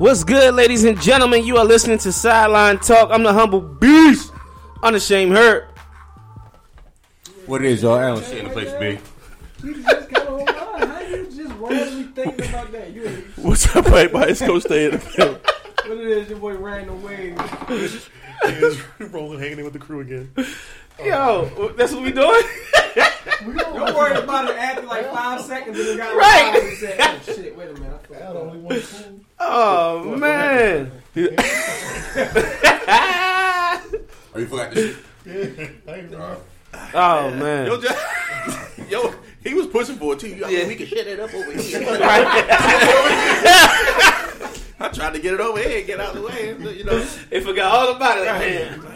What's good, ladies and gentlemen? You are listening to Sideline Talk. I'm the humble beast, unashamed hurt. What it is, y'all? Alan shit in the place to be. You just got on line. How you just randomly thinking about that? You ain't- What's up, everybody? It's Coach Stay in the field. what it is, your boy Randall Wayne. rolling, hanging in with the crew again. Yo, that's what we doing? Don't worry about it after like five seconds and it got Right. right. and said, oh shit, wait a minute. I forgot. only one fool. Oh, man. Oh, you forgot this shit? Oh, man. Yo, just, yo, he was pushing for it too. I mean, Yeah. we can shut it up over here. I tried to get it over here, get out of the way. You know, They forgot all about it. Man.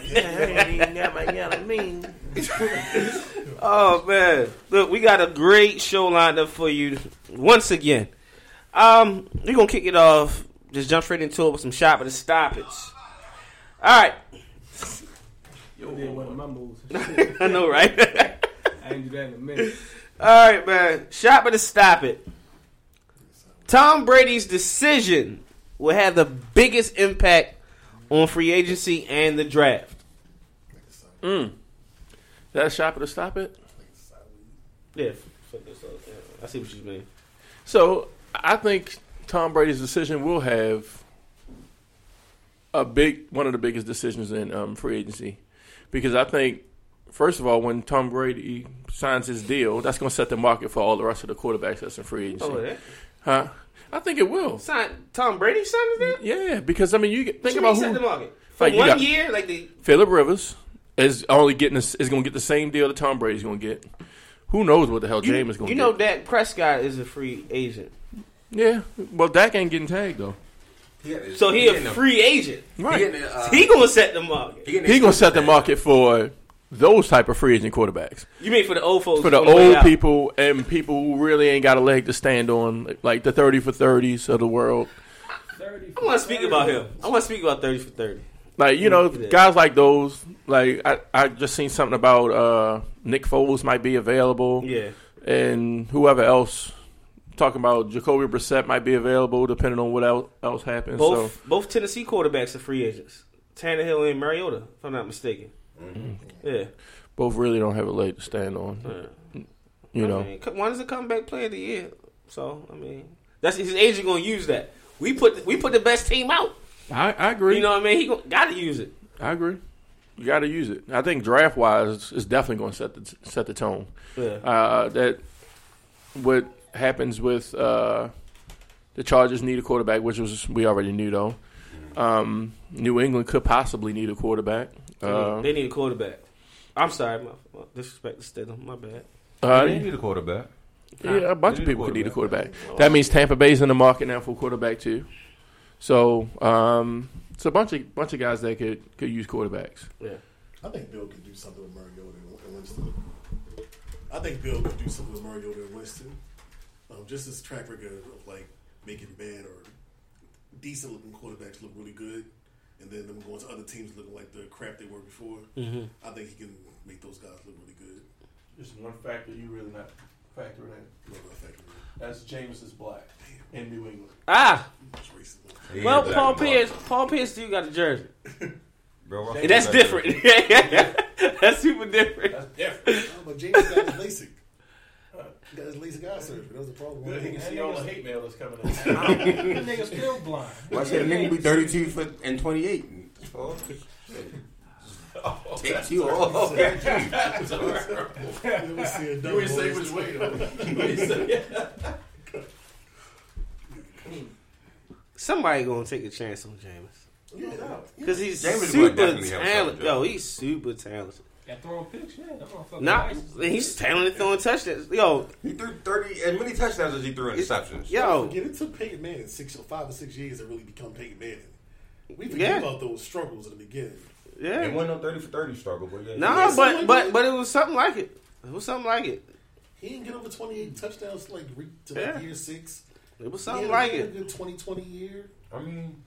Oh man, look, we got a great show lined up for you once again. Um, we're gonna kick it off. Just jump straight into it with some shop at the stoppage. All right, I did one of my moves. I know, right? I ain't do that in a minute. All right, man. Shop at the stop it. Tom Brady's decision will have the biggest impact on free agency and the draft. that shop to stop it. Yeah, I see what you mean. So I think Tom Brady's decision will have a big one of the biggest decisions in um, free agency because I think first of all when Tom Brady signs his deal, that's going to set the market for all the rest of the quarterbacks that's in free agency. Oh, yeah. Huh? I think it will. Sign Tom Brady signed his deal. Yeah, because I mean, you get- think What about you mean set the market for Like, one got- year, like the Philip Rivers is only getting this, is going to get the same deal that Tom Brady's going to get. Who knows what the hell you, James is going to you get? know Dak Prescott is a free agent, yeah, well, Dak ain't getting tagged though. so he a free agent. Right? He gonna set the market. He going to set the market for those type of free agent quarterbacks. You mean for the old folks? for the old people and people who really ain't got a leg to stand on, like the thirty for thirties of the world. I want to speak about him. I want to speak about thirty for thirty. Like you know, guys like those. Like I, I just seen something about uh, Nick Foles might be available, Yeah, and whoever else talking about Jacoby Brissett might be available, depending on what else, else happens. both So both Tennessee quarterbacks are free agents. Tannehill and Mariota, if I'm not mistaken. Yeah, both really don't have a leg to stand on. Yeah. You I know, mean, one is a comeback player of the year. So I mean, that's his agent gonna use that. We put we put the best team out. I, I agree. You know what I mean? He got to use it. I agree. You got to use it. I think draft wise, it's definitely going to set the set the tone. Yeah. uh, that what happens with uh, the Chargers need a quarterback, which was we already knew though. Um, New England could possibly need a quarterback. Uh, they need a quarterback. I'm sorry, my, my disrespect to Stidham. My bad. uh, They need a quarterback. yeah, a bunch of people could need a quarterback. quarterback. That means Tampa Bay's in the market now for a quarterback too. So um, it's a bunch of bunch of guys that could could use quarterbacks. Yeah. I think Bill could do something with Mariota and Winston. I think Bill could do something with Mariota and Winston. Um, just his track record of like making bad or decent looking quarterbacks look really good, and then them going to other teams looking like the crap they were before. Mm-hmm. I think he can make those guys look really good. Just one factor you really not factoring in. Love that factor. That's James is black in New England. Ah, It's well, Paul Pierce, Paul Pierce you got a jersey. Bro, And that's different. that's super different. Oh, but Jameis got LASIK. He got his LASIK eye surgery. That was the problem. Good, he can see all the hate mail that's coming in. That nigga still blind. Why should a nigga be 32 foot and 28? Oh, Take you off. You ever see a dumb You ain't say boy- which way though. You ain't say- somebody gonna take a chance on Jameis Yeah, because he's Jameis super talented. Yo, he's super talented. Got throwing picks, yeah. That motherfucker Not nice. he's talented throwing touchdowns. Yo, He threw thirty as many touchdowns as he threw interceptions. yo, Forget it took Peyton Manning six or five or six years to really become Peyton Manning. We forget Yeah. about those struggles in the beginning. yeah. It wasn't no thirty for thirty struggle, but yeah. No, Yeah, but something but but it was something like it. It was something like it. He didn't get over twenty eight touchdowns like re- to like Yeah. year six. It was He something had- like he had it. A good 2020 year. I mean,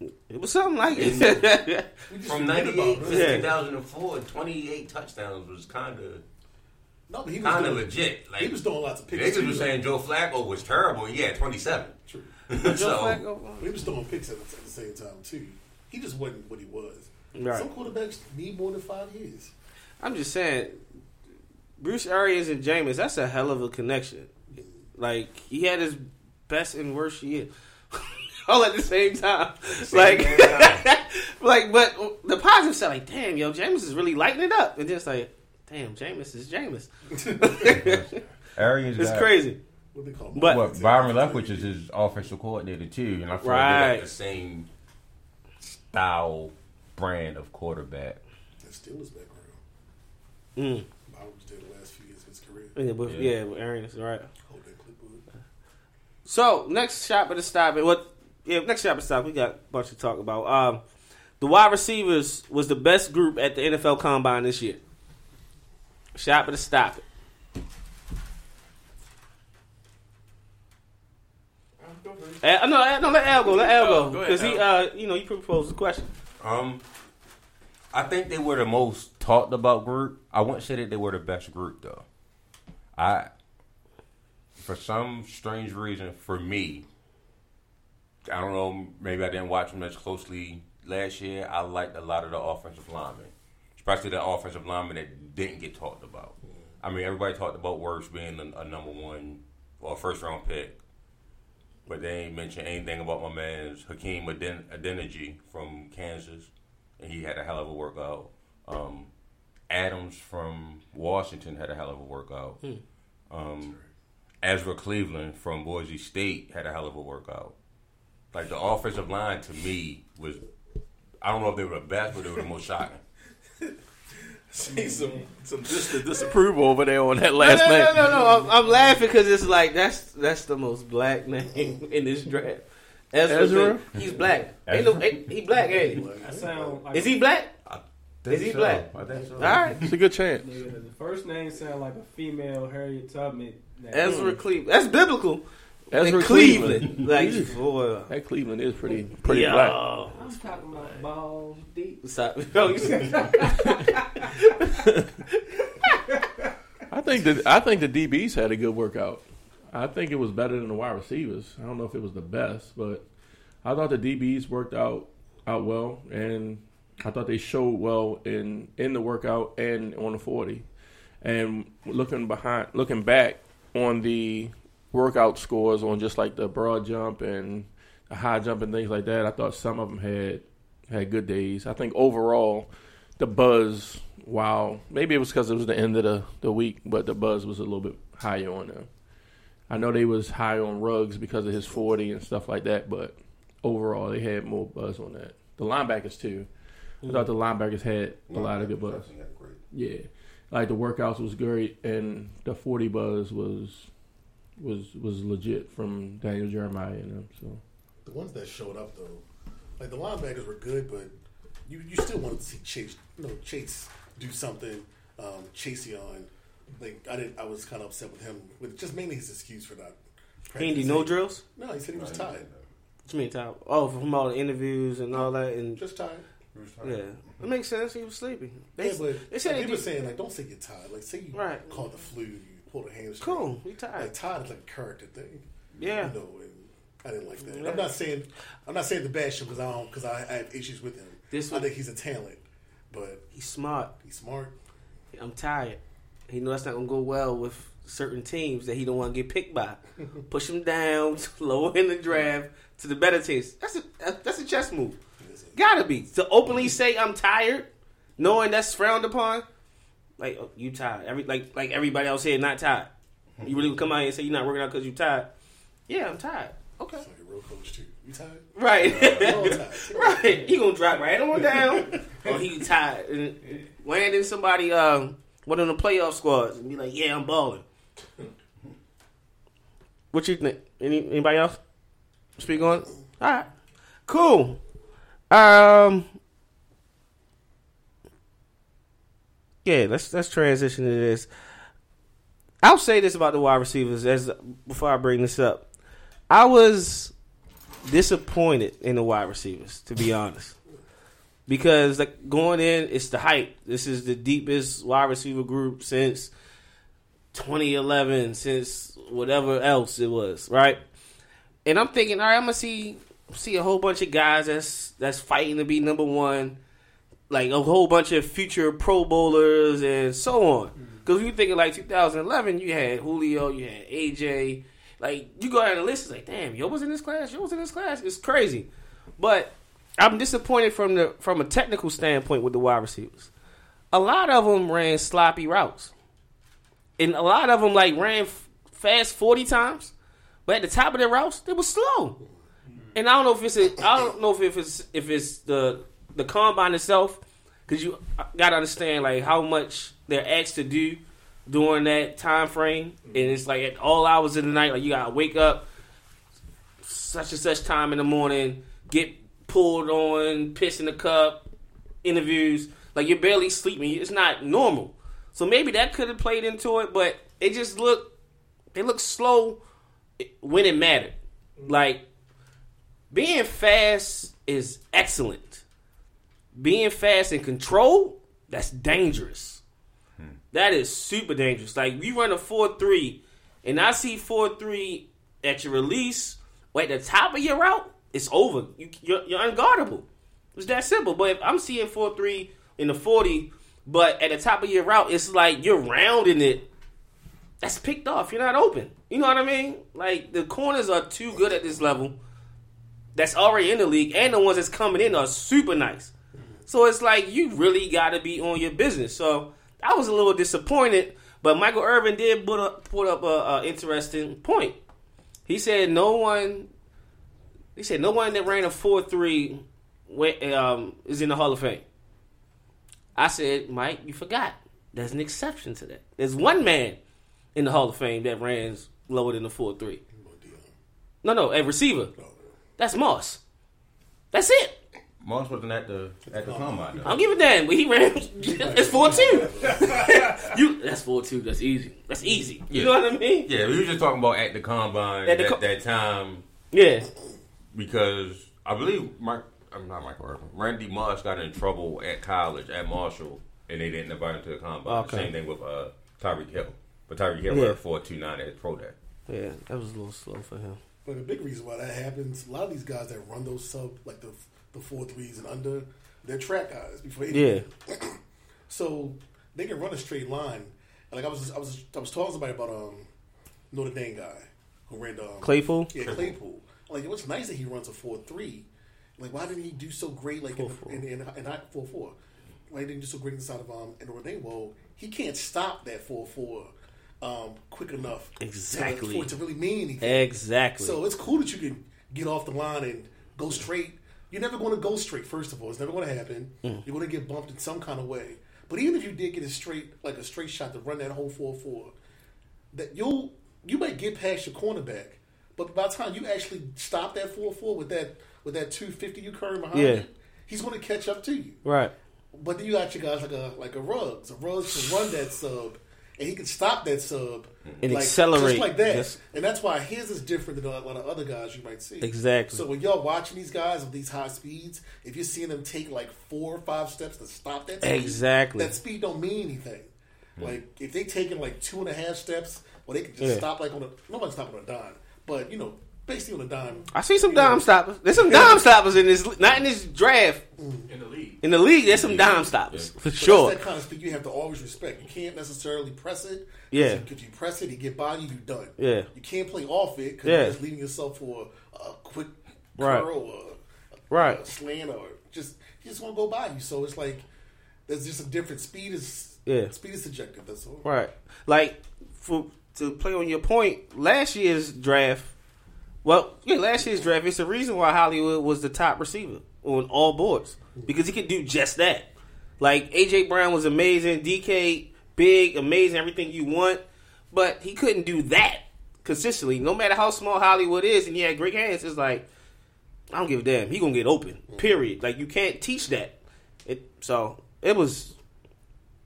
It was something like it. From forget ninety eight to it. Yeah. two thousand and four, twenty eight touchdowns was kind of No, but he was kind of legit. Like He was doing lots of picks. niggas too, was though. saying Joe Flacco was terrible. Yeah, twenty seven. True. Joe so Flacco. He was throwing picks at the, at the same time too. He just wasn't what he was. Right. Some quarterbacks need more than five years. I'm just saying, Bruce Arians and Jameis, that's a hell of a connection. Like he had his best and worst year. All at the same time, like, time. like, but the positive side, like, damn, yo, Jameis is really lighting it up, and just like, damn, Jameis is Jameis. Arians It's got, crazy. What they call But- What Byron Leftwich is his offensive coordinator too, and I feel like they Right. got the same style brand of quarterback. That's still his background. Mm. I was there the last few years of his career. Yeah, but, Yeah. yeah, with Arians, right. Hold that clipboard. So next shot but the stop. and What? Yeah, next at stop. We got a bunch to talk about. Um, the wide receivers was the best group at the NFL Combine this year. Shot the stop it. Uh, no, no, let Al go. Let Al go because he, uh, you know, he proposed the question. um, I think they were the most talked about group. I wouldn't say that they were the best group though. I, for some strange reason, for me, I don't know. Maybe I didn't watch them as closely last year. I liked a lot of the offensive linemen, especially the offensive linemen that didn't get talked about. I mean, everybody talked about Wirfs being a, a number one or first round pick, but they ain't mention anything about my man Hakeem Aden- Adeniji from Kansas, and he had a hell of a workout. Um, Adams from Washington had a hell of a workout. Um, Ezra Cleveland from Boise State had a hell of a workout. Like the offensive line to me was, I don't know if they were the best, but they were the most shocking. See some some dis- disapproval over there on that last no, no, name. no, no, no. I'm, I'm laughing because it's like that's that's the most black name in this draft. Ezra, Ezra? he's black. Ain't no, ain't, he black, ain't he? Sound like Is he black? Is he so. black? I think so. All right. It's a good chance. Nigga, the first name sound like a female Harriet Tubman. Ezra Cleveland. That's biblical. Ezra And Cleveland. like, boy. That Cleveland is pretty pretty Yo. black. I'm talking about balls deep. Stop. Yo, oh, you said- I think that I think the DBs had a good workout. I think it was better than the wide receivers. I don't know if it was the best, but I thought the DBs worked out out well, and I thought they showed well in in the workout and on the forty. And looking behind, looking back on the workout scores on just like the broad jump and the high jump and things like that, I thought some of them had had good days. I think overall, the buzz. Wow, maybe it was because it was the end of the, the week, but the buzz was a little bit higher on them. I know they was high on Ruggs because of his forty and stuff like that, but overall they had more buzz on that. The linebackers too. I thought the linebackers had a lot of good buzz. Yeah, like the workouts was great, and the forty buzz was was was legit from Daniel Jeremiah and them. So The ones that showed up though, like the linebackers were good, but you you still wanted to see Chase, you know, Chase do something. Um, Chase Young, like I didn't. I was kind of upset with him with just mainly his excuse for not. He ain't no drills? No, he said he was tired. What you mean, Tom? Oh, from all the interviews and all that, and Just tired. yeah, it makes sense. He was sleeping. They, yeah, but they said he he was did- saying like, don't say you're tired. Like, say you Right. caught the flu, you pulled a hamstring. Cool, we tired. Like tired is like a character thing. Yeah. You know, and I didn't like that. Yeah. I'm not saying I'm not saying the bad shit because I don't because I, I have issues with him. This I was- think he's a talent, but He's smart. he's smart. I'm tired. He know that's not gonna go well with certain teams that he don't want to get picked by. Push him down lower in the draft to the better teams. That's a that's a chess move. Gotta be to openly say I'm tired, knowing that's frowned upon. Like oh, you tired? Every like like everybody else here not tired. You really come out here and say you're not working out because you tired? Yeah, I'm tired. Okay. It's like a real coach too. You tired? Right. All tired. right. He gonna drop right on down. or he tired and land in somebody um one of the playoff squads and be like, Yeah, I'm balling. What you think? Any anybody else? Speak on? Alright. Cool. Um Yeah, let's let's transition to this. I'll say this about the wide receivers as before I bring this up. I was disappointed in the wide receivers, to be honest. Because like going in, it's the hype. This is the deepest wide receiver group since 2011, since whatever else it was, right? And I'm thinking, all right, I'm gonna see see a whole bunch of guys that's that's fighting to be number one, like a whole bunch of future Pro Bowlers and so on. Mm-hmm. Because if you thinking like 2011, you had Julio, you had AJ. Like you go down the list, it's like, damn, yo was in this class, yo was in this class. It's crazy, but I'm disappointed from the from a technical standpoint with the wide receivers. A lot of them ran sloppy routes, and a lot of them like ran f- fast 40 times, but at the top of their routes, they were slow. Mm-hmm. And I don't know if it's a, I don't know if it's if it's the the combine itself, because you gotta understand like how much they're asked to do during that time frame, and mm-hmm. it's like at all hours of the night. Like you gotta wake up such and such time in the morning, get pulled on, piss in the cup, interviews. Like you're barely sleeping. It's not normal. So maybe that could have played into it, but it just looked they look slow when it mattered. Mm-hmm. Like being fast is excellent. Being fast and control, that's dangerous. That is super dangerous. Like we run a four three, and I see four three at your release or at the top of your route, it's over. You, you're, you're unguardable. It's that simple. But if I'm seeing four three in the forty, but at the top of your route, it's like you're rounding it. That's picked off. You're not open. You know what I mean? Like the corners are too good at this level. That's already in the league, and the ones that's coming in are super nice. So it's like you really got to be on your business. So I was a little disappointed, but Michael Irvin did put up put up a, a interesting point. He said no one. He said no one that ran a four three um, is in the Hall of Fame. I said, Mike, you forgot. There's an exception to that. There's one man in the Hall of Fame that ran lower than a four three. No, no, a receiver. That's Moss. That's it. Moss wasn't at the at the combine. Though. I'll give it that, but he ran. it's four two. you that's four two. That's easy. That's easy. You Yeah. know what I mean? Yeah, we were just talking about at the combine At the that, co- that time Yeah. because I believe Mike, I'm not Mike Irvin, Randy Moss got in trouble at college at Marshall, and they didn't invite him to the combine. Okay. Same thing with uh, Tyreek Hill, but Tyreek Hill Yeah. ran four two nine at pro day. Yeah, that was a little slow for him. But the big reason why that happens, a lot of these guys that run those sub, like the the four threes and under, they're track guys before Yeah. So they can run a straight line. And like I was, I was, I was talking to somebody about um Notre Dame guy who ran the um, Claypool? Yeah, Claypool. Like it was nice that he runs a four three. Like why didn't he do so great? Like in, the, in, in, in, in four four. Why didn't he do so great inside of um in Notre Dame? Well, he can't stop that four four um quick enough to- Exactly. for it to really mean anything. Exactly. So it's cool that you can get off the line and go straight. You're never going to go straight. First of all, it's never going to happen. Mm. You're going to get bumped in some kind of way. But even if you did get a straight, like a straight shot to run that whole four four, that you'll you might get past your cornerback. But by the time you actually stop that four four with that with that two fifty you curve behind Yeah. you, he's going to catch up to you. right. But then you got your guys like a like a Ruggs. A Ruggs can run that sub, and he can stop that sub And like, accelerate. just like that. Just- and that's why his is different than a lot of other guys you might see. Exactly. So when y'all watching these guys with these high speeds, if you're seeing them take like four or five steps to stop that, speed, Exactly. that speed don't mean anything. Hmm. Like if they taking like two and a half steps, well, they can just Yeah. stop like on a nobody's stopping on a dime, but you know, basically on a dime. I see some you know, dime stoppers. There's some dime stoppers in this, not in this draft. in the league. In the league, there's some dime stoppers for sure. That kind of speed you have to always respect. You can't necessarily press it. Yeah. because you press it, you get by you, you're done. Yeah. You can't play off it because Yeah. you're just leaving yourself for a quick Right. curl or Right. a slant or just you just want to go by you. So it's like there's just a different speed is Yeah. speed is subjective. That's all. Right. Like for to play on your point, last year's draft, Well, yeah, last year's draft. It's the reason why Hollywood was the top receiver on all boards because he could do just that. Like AJ Brown was amazing, DK big, amazing, everything you want, but he couldn't do that consistently. No matter how small Hollywood is, and he had great hands, it's like I don't give a damn. He gonna get open. Period. Like you can't teach that. It so it was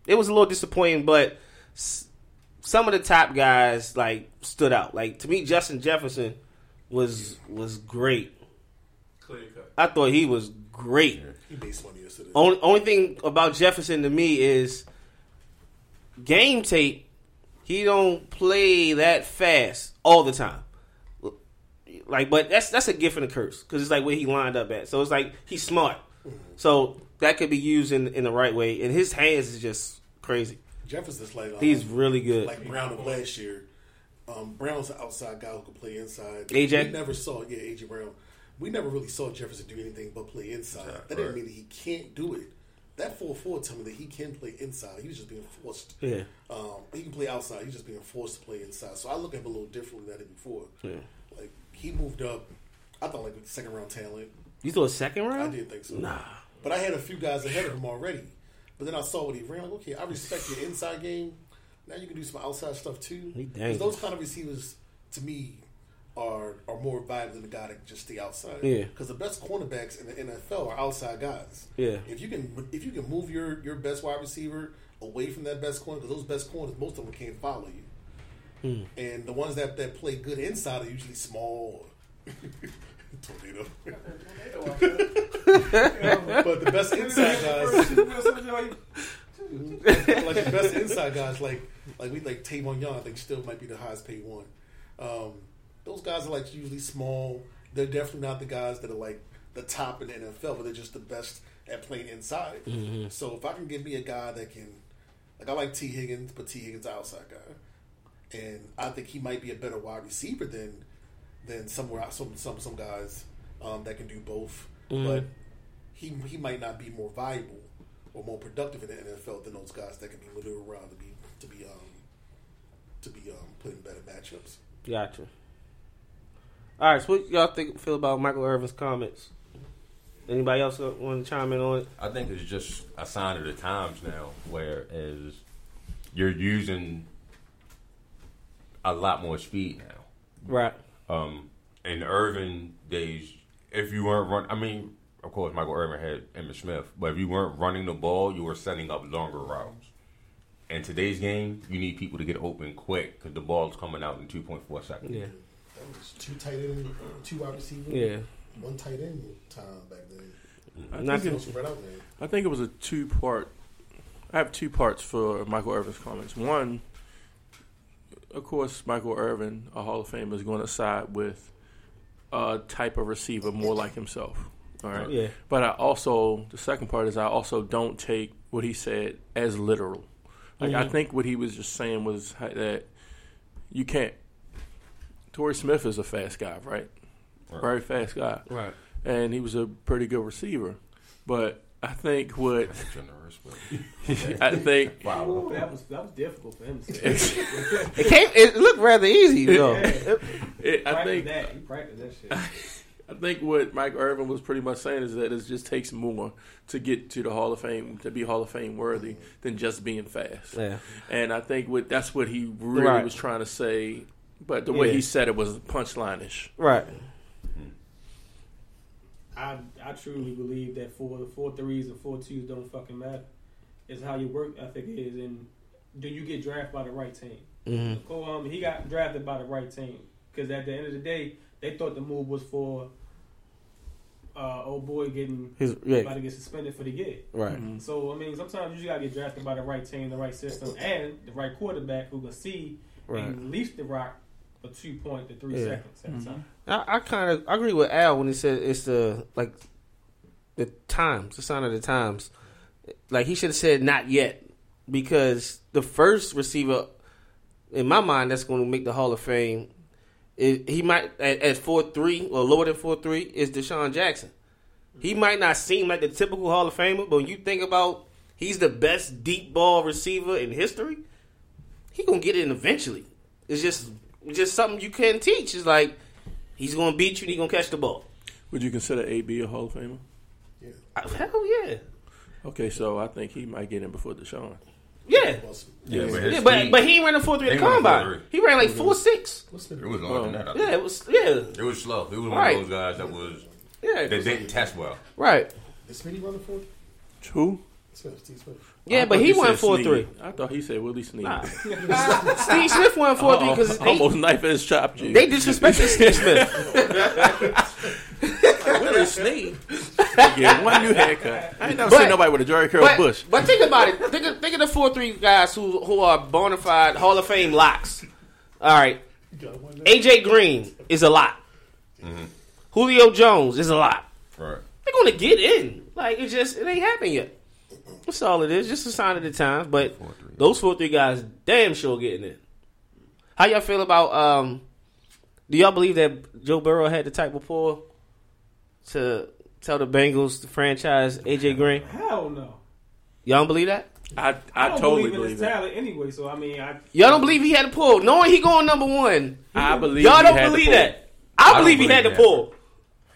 it was a little disappointing, but some of the top guys like stood out. Like to me, Justin Jefferson was was great. Clear cut. I thought he was great. He made money yesterday. Only only thing about Jefferson to me is game tape. He don't play that fast all the time. Like, but that's that's a gift and a curse because it's like where he lined up at. So it's like he's smart. So that could be used in in the right way. And his hands is just crazy. Jefferson's like um, He's really good. like Brown of last year. Um, Brown's an outside guy who can play inside. AJ? we never saw yeah AJ Brown. We never really saw Jefferson do anything but play inside. that didn't mean that he can't do it. That four four told me that he can play inside. He was just being forced. Yeah. Um, he can play outside. He's just being forced to play inside. So I look at him a little differently than I did before. Yeah. Like he moved up. I thought like second round talent. You thought second round? I didn't think so. Nah. But I had a few guys ahead of him already. But then I saw what he ran. Like, okay, I respect your inside game. Now you can do some outside stuff too. Because those kind of receivers, to me, are are more viable than the guy that just stay outside. Yeah. Because the best cornerbacks in the NFL are outside guys. Yeah. If you can if you can move your your best wide receiver away from that best corner, because those best corners, most of them can't follow you. Hmm. And the ones that, that play good inside are usually small. Tornado. but the best inside guys, like the best inside guys, like like we like Tavon Young, I think still might be the highest paid one. Um, those guys are like usually small. They're definitely not the guys that are like the top in the NFL, but they're just the best at playing inside. So if I can give me a guy that can, like I like Tee Higgins, but Tee Higgins outside guy, and I think he might be a better wide receiver than than somewhere some some some guys um, that can do both, but he he might not be more valuable or more productive in the NFL than those guys that can be maneuvered around to be to be um to be um put in better matchups. Gotcha. All right, so what y'all think feel about Michael Irvin's comments? Anybody else want to chime in on it? I think it's just a sign of the times now, whereas you're using a lot more speed now. Right. Um, in the Irvin days, if you weren't run, I mean, of course, Michael Irvin had Emmitt Smith, but if you weren't running the ball, you were setting up longer routes. In today's game, you need people to get open quick because the ball's coming out in 2.4 seconds. Yeah. That was two tight end, two wide receiver, Yeah. one tight end time back then. Mm-hmm. I Not think, it, spread out, man. I think it was a two part. I have two parts for Michael Irvin's comments. One, of course, Michael Irvin, a Hall of Famer, is going to side with a type of receiver more like himself. All right. Yeah. But I also, the second part is I also don't take what he said as literal. Like I mm-hmm. think what he was just saying was that you can't. Torrey Smith is a fast guy, right? Right. Very fast guy, Right. and he was a pretty good receiver. But I think what Generous, but I think wow. That was that was difficult for him to say. It came. It looked rather easy though. it, I think that. He practiced that shit. I think what Mike Irvin was pretty much saying is that it just takes more to get to the Hall of Fame to be Hall of Fame worthy than just being fast. Yeah. And I think what that's what he really Right. was trying to say, but the way he said it was punchline-ish. Right. I I truly believe that four four threes and four twos don't fucking matter. It's how your work ethic is, and do you get drafted by the right team? Mm-hmm. Cole um, he got drafted by the right team because at the end of the day, they thought the move was for uh, old boy getting His about to get suspended for the year. Right. So I mean, sometimes you just gotta get drafted by the right team, the right system, and the right quarterback who can see Right. and release the rock for two point to three Yeah. seconds at a time. I, I kind of I agree with Al when he said it's the like the times, the sign of the times. Like he should have said not yet because the first receiver in my mind that's going to make the Hall of Fame. It, he might at, at four three or lower than four three is DeSean Jackson. He might not seem like the typical Hall of Famer, but when you think about he's the best deep ball receiver in history, he gonna get in eventually. It's just just something you can't teach. It's like He's gonna beat you. and He gonna catch the ball. Would you consider AB a Hall of Famer? Uh, Hell yeah, Okay, so I think he might get in before DeSean. Yeah. Yeah, but, his Yeah, but speed- but he ain't running four three He at ain't running combine. 4.3. He ran like four six. it was longer than that. I think. Yeah, it was yeah It was slow. It was one Right. of those guys that was yeah that didn't test well. right. Is Smitty running for Who? Smith? Steve Smith. Yeah, but thought he you won four Snead. three. I thought he said Willie Snead. Nah. Steve Smith won four three because Uh-oh. almost knife his chop you. they disrespected Steve Smith. Willie Snead. yeah, one new haircut. I ain't never But- seen nobody with a Jerry curl But, bush. but think about it. Think of, think of the four three guys who who are bona fide Hall of Fame locks. All right, You got one there? AJ Green is a lot. Julio Jones is a lot. Right. They're gonna get in. Like it just it ain't happened yet. That's all it is. Just a sign of the times. But those four three guys damn sure getting in. How y'all feel about um? Do y'all believe that Joe Burrow had the type of pull to tell the Bengals to franchise AJ Green? Hell no. Y'all don't believe that? I, I, I don't totally believe in believe his that. talent anyway. So I mean, I Y'all don't believe he had a pull, knowing he going number one. I believe Y'all don't had believe that. I, don't believe he had the that. pull.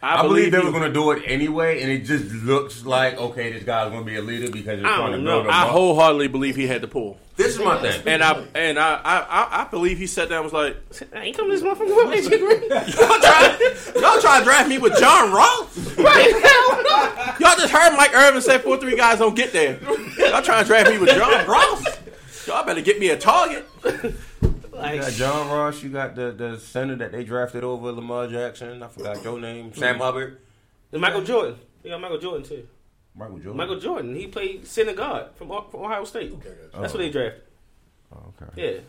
I, I believe they he- were going to do it anyway, and it just looks like okay, this guy's going to be a leader because they're trying to don't build know. I up. wholeheartedly believe he had the pull. This is my thing. And I and I, I, I, I believe he sat down and was like, I ain't coming this motherfucker with AJ Green. Y'all try y'all trying to draft me with John Ross? right? Hell no. Y'all just heard Mike Irvin say four three guys don't get there. Y'all trying to draft me with John Ross? Y'all better get me a target. You got John Ross. You got the, the center that they drafted over Lamar Jackson. I forgot your name. Sam Hubbard. And Michael Jordan. They got Michael Jordan too. Michael Jordan. Michael Jordan. He played center guard from, from Ohio State. Okay, gotcha. That's what oh. they drafted. Oh, okay. Yeah.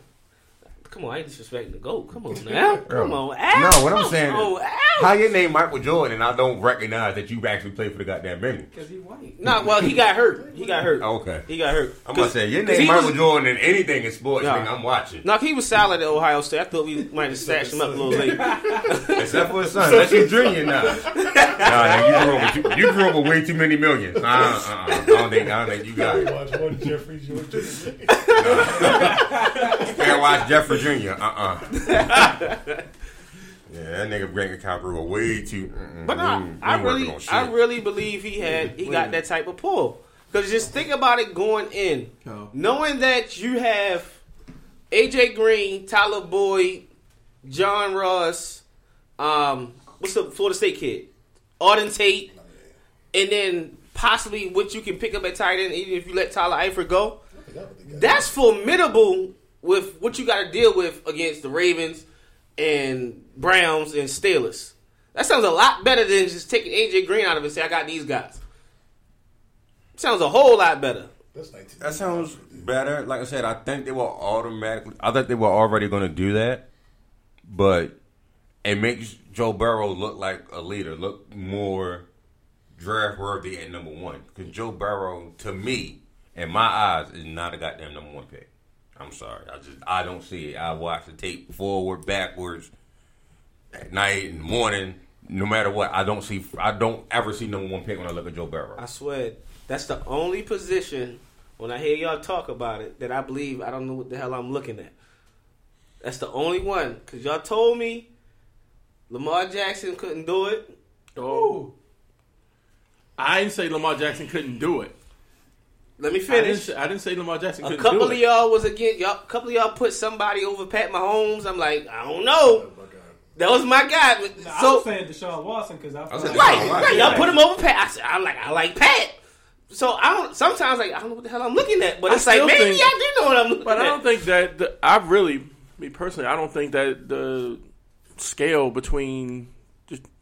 Come on, I ain't disrespecting the GOAT. Come on now. Come on, Al. No, what I'm Come saying on, is, Al. how you name Michael Jordan and I don't recognize that you actually played for the goddamn Bengals? because he white. No, well, he got hurt. He got hurt. Okay. He got hurt. I'm gonna say your name he Michael was- Jordan and anything in sports, Yeah. nigga, I'm watching. No, he was solid at Ohio State. I thought we might have snatched him up a little late. Except for his son. That's your junior now. nah, nigga, you grew up with too, you grew up with way too many millions. Uh, uh, uh, I don't think I don't think you got it. Watch one Jeffrey George. Can't watch Jeffrey Jr. Uh uh Yeah, that nigga bank account grew way too. mm-mm. But no, ain't- we I ain't working really. I really believe he had, he got that type of pull. Because just think about it going in, Oh. knowing that you have AJ Green, Tyler Boyd, John Ross, um, what's the Florida State kid, Auden Tate, and then possibly what you can pick up at tight end, even if you let Tyler Eifert go. That's formidable with what you got to deal with against the Ravens and Browns and Steelers. That sounds a lot better than just taking AJ Green out of it and say, I got these guys. Sounds a whole lot better. That sounds better. Like I said, I think they were automatically. I think they were already going to do that, but it makes Joe Burrow look like a leader, look more draft worthy at number one. Because Joe Burrow, to me, in my eyes, is not a goddamn number one pick. I'm sorry, I just I don't see it. I watch the tape forward, backwards, at night and morning. No matter what, I don't see. I don't ever see number one pick when I look at Joe Burrow. I swear, that's the only position when I hear y'all talk about it that I believe I don't know what the hell I'm looking at. That's the only one because y'all told me Lamar Jackson couldn't do it. Oh. I didn't say Lamar Jackson couldn't do it. Let me I didn't, finish. I didn't say Lamar Jackson A couldn't couple do of it. y'all was against y'all. A couple of y'all put somebody over Pat Mahomes. I'm like, I don't know. Oh, that was my guy. Nah, I So was saying Deshaun Watson because I, was saying like- right, right. Y'all Watson. put him over Pat. I said, I like, I like Pat. So I don't. Sometimes like I don't know what the hell I'm looking at, but I it's like maybe think- I do know what I'm looking But I at. don't think that the, I really, me personally, I don't think that the scale between just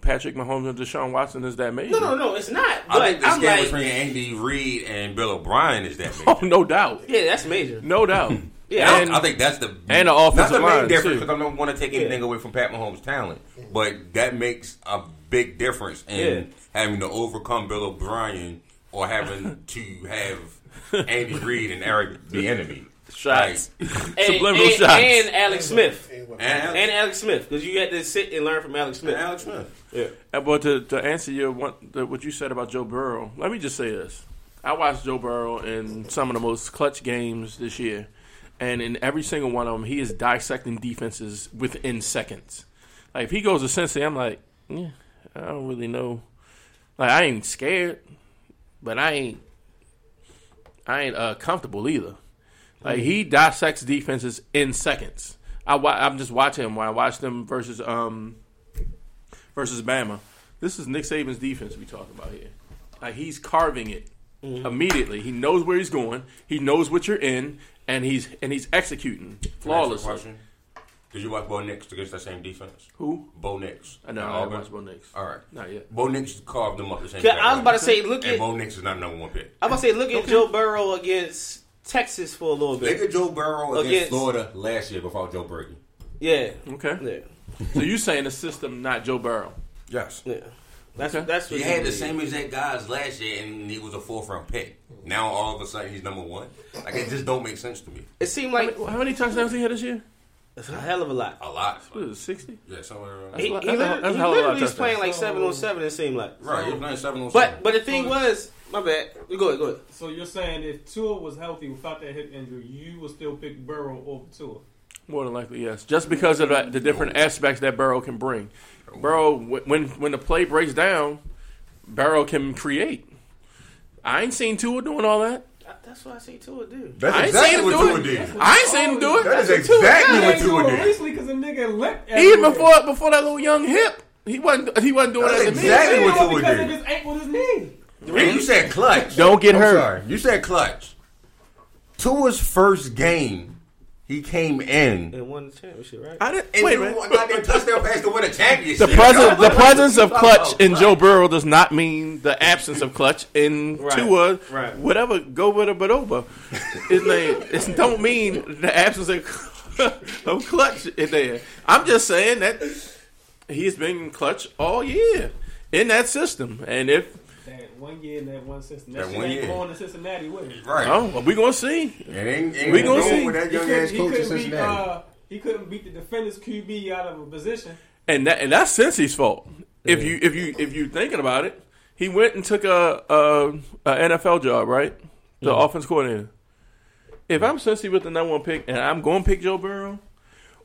Patrick Mahomes and Deshaun Watson is that major. No, no, no, it's not. I But think the I'm scale like, between Andy Reid and Bill O'Brien is that big. Oh, no doubt, yeah, that's major. no doubt. Yeah, and I think that's the and the not offensive the main line, difference because I don't want to take anything away from Pat Mahomes' talent, but that makes a big difference in Yeah. having to overcome Bill O'Brien or having to have Andy Reid and Eric Bieniemy. shots, and, subliminal and, shots. and Alex Smith And, and Alex Smith because you had to sit and learn from Alex Smith. Alex Smith. Yeah, But to, to answer your one, the, what you said about Joe Burrow, let me just say this: I watched Joe Burrow in some of the most clutch games this year, and in every single one of them, he is dissecting defenses within seconds. Like if he goes to Cincy, I'm like, yeah, I don't really know. Like I ain't scared, but I ain't, I ain't uh, comfortable either. Like he dissects defenses in seconds. I I'm just watching him when I watch them versus um versus Bama. This is Nick Saban's defense we talking about here. Like he's carving it mm-hmm. immediately. He knows where he's going. He knows what you're in, and he's and he's executing Can I ask you a flawlessly. question? Did you watch Bo Nix against that same defense? Who? Bo Nix. I know. At I haven't Auburn? watched Bo Nix. All right. Not yet. Bo Nix carved them up the same. Yeah, I was about to say, look and at Bo Nix is not a number one pick. I'm about to say, look at Joe Burrow against Texas for a little bit. Look at Joe Burrow against, Against- Florida last year before Joe Brady. Yeah, Okay. yeah, so you saying the system, not Joe Burrow? Yes. yeah. That's Okay. that's He what had the same exact guys last year, and he was a fourth round pick. Now all of a sudden he's number one. Like it just don't make sense to me. It seemed like How many touchdowns have he had this year? it's a hell of a lot. A lot. What is it, sixty? Yeah, somewhere around. He, he That's a- literally, that's a he hell of a lot of literally was playing like seven on seven. It seemed like. right, he was playing seven on seven. But but the thing was, my bad. Go ahead, go ahead. So you're saying if Tua was healthy without that hip injury, you would still pick Burrow over Tua? More than likely, yes. Just because of the, the different aspects that Burrow can bring. Burrow, when when the play breaks down, Burrow can create. I ain't seen Tua doing all that. That's what I say to it, dude. That's I ain't seen him do it. did. I ain't seen him do it. That is exactly what ain't Tua doing did. recently because a nigga leapt. Even before before that little young hip, he wasn't he wasn't doing That's that to me. exactly what doing it Tua because did. of his ankle, his knee. And you said clutch. Don't get I'm hurt. sorry. You said clutch. Tua's first game, he came in. And won the championship, right? I didn't, And wait a threw minute. a goddamn touchdown pass to win a championship. The presence, the presence of oh, clutch about in clutch. Joe Burrow does not mean the absence of clutch in Right, Tua. right. Whatever, go with it, but over. It, it don't mean the absence of, of clutch in there. I'm just saying that he's been clutch all year in that system, and if That one year in that one system. That, That one year. going to Cincinnati with him. Right. oh, well, we gonna see. It ain't, ain't We gonna see. with that He young couldn't, ass he coach in couldn't beat. Uh, he couldn't beat the defender's QB out of a position. and that and that's Cincy's fault. If you if you if you thinking about it, he went and took a, a, a NFL job, right? The offense coordinator. If I'm Cincy with the number one pick and I'm going to pick Joe Burrow,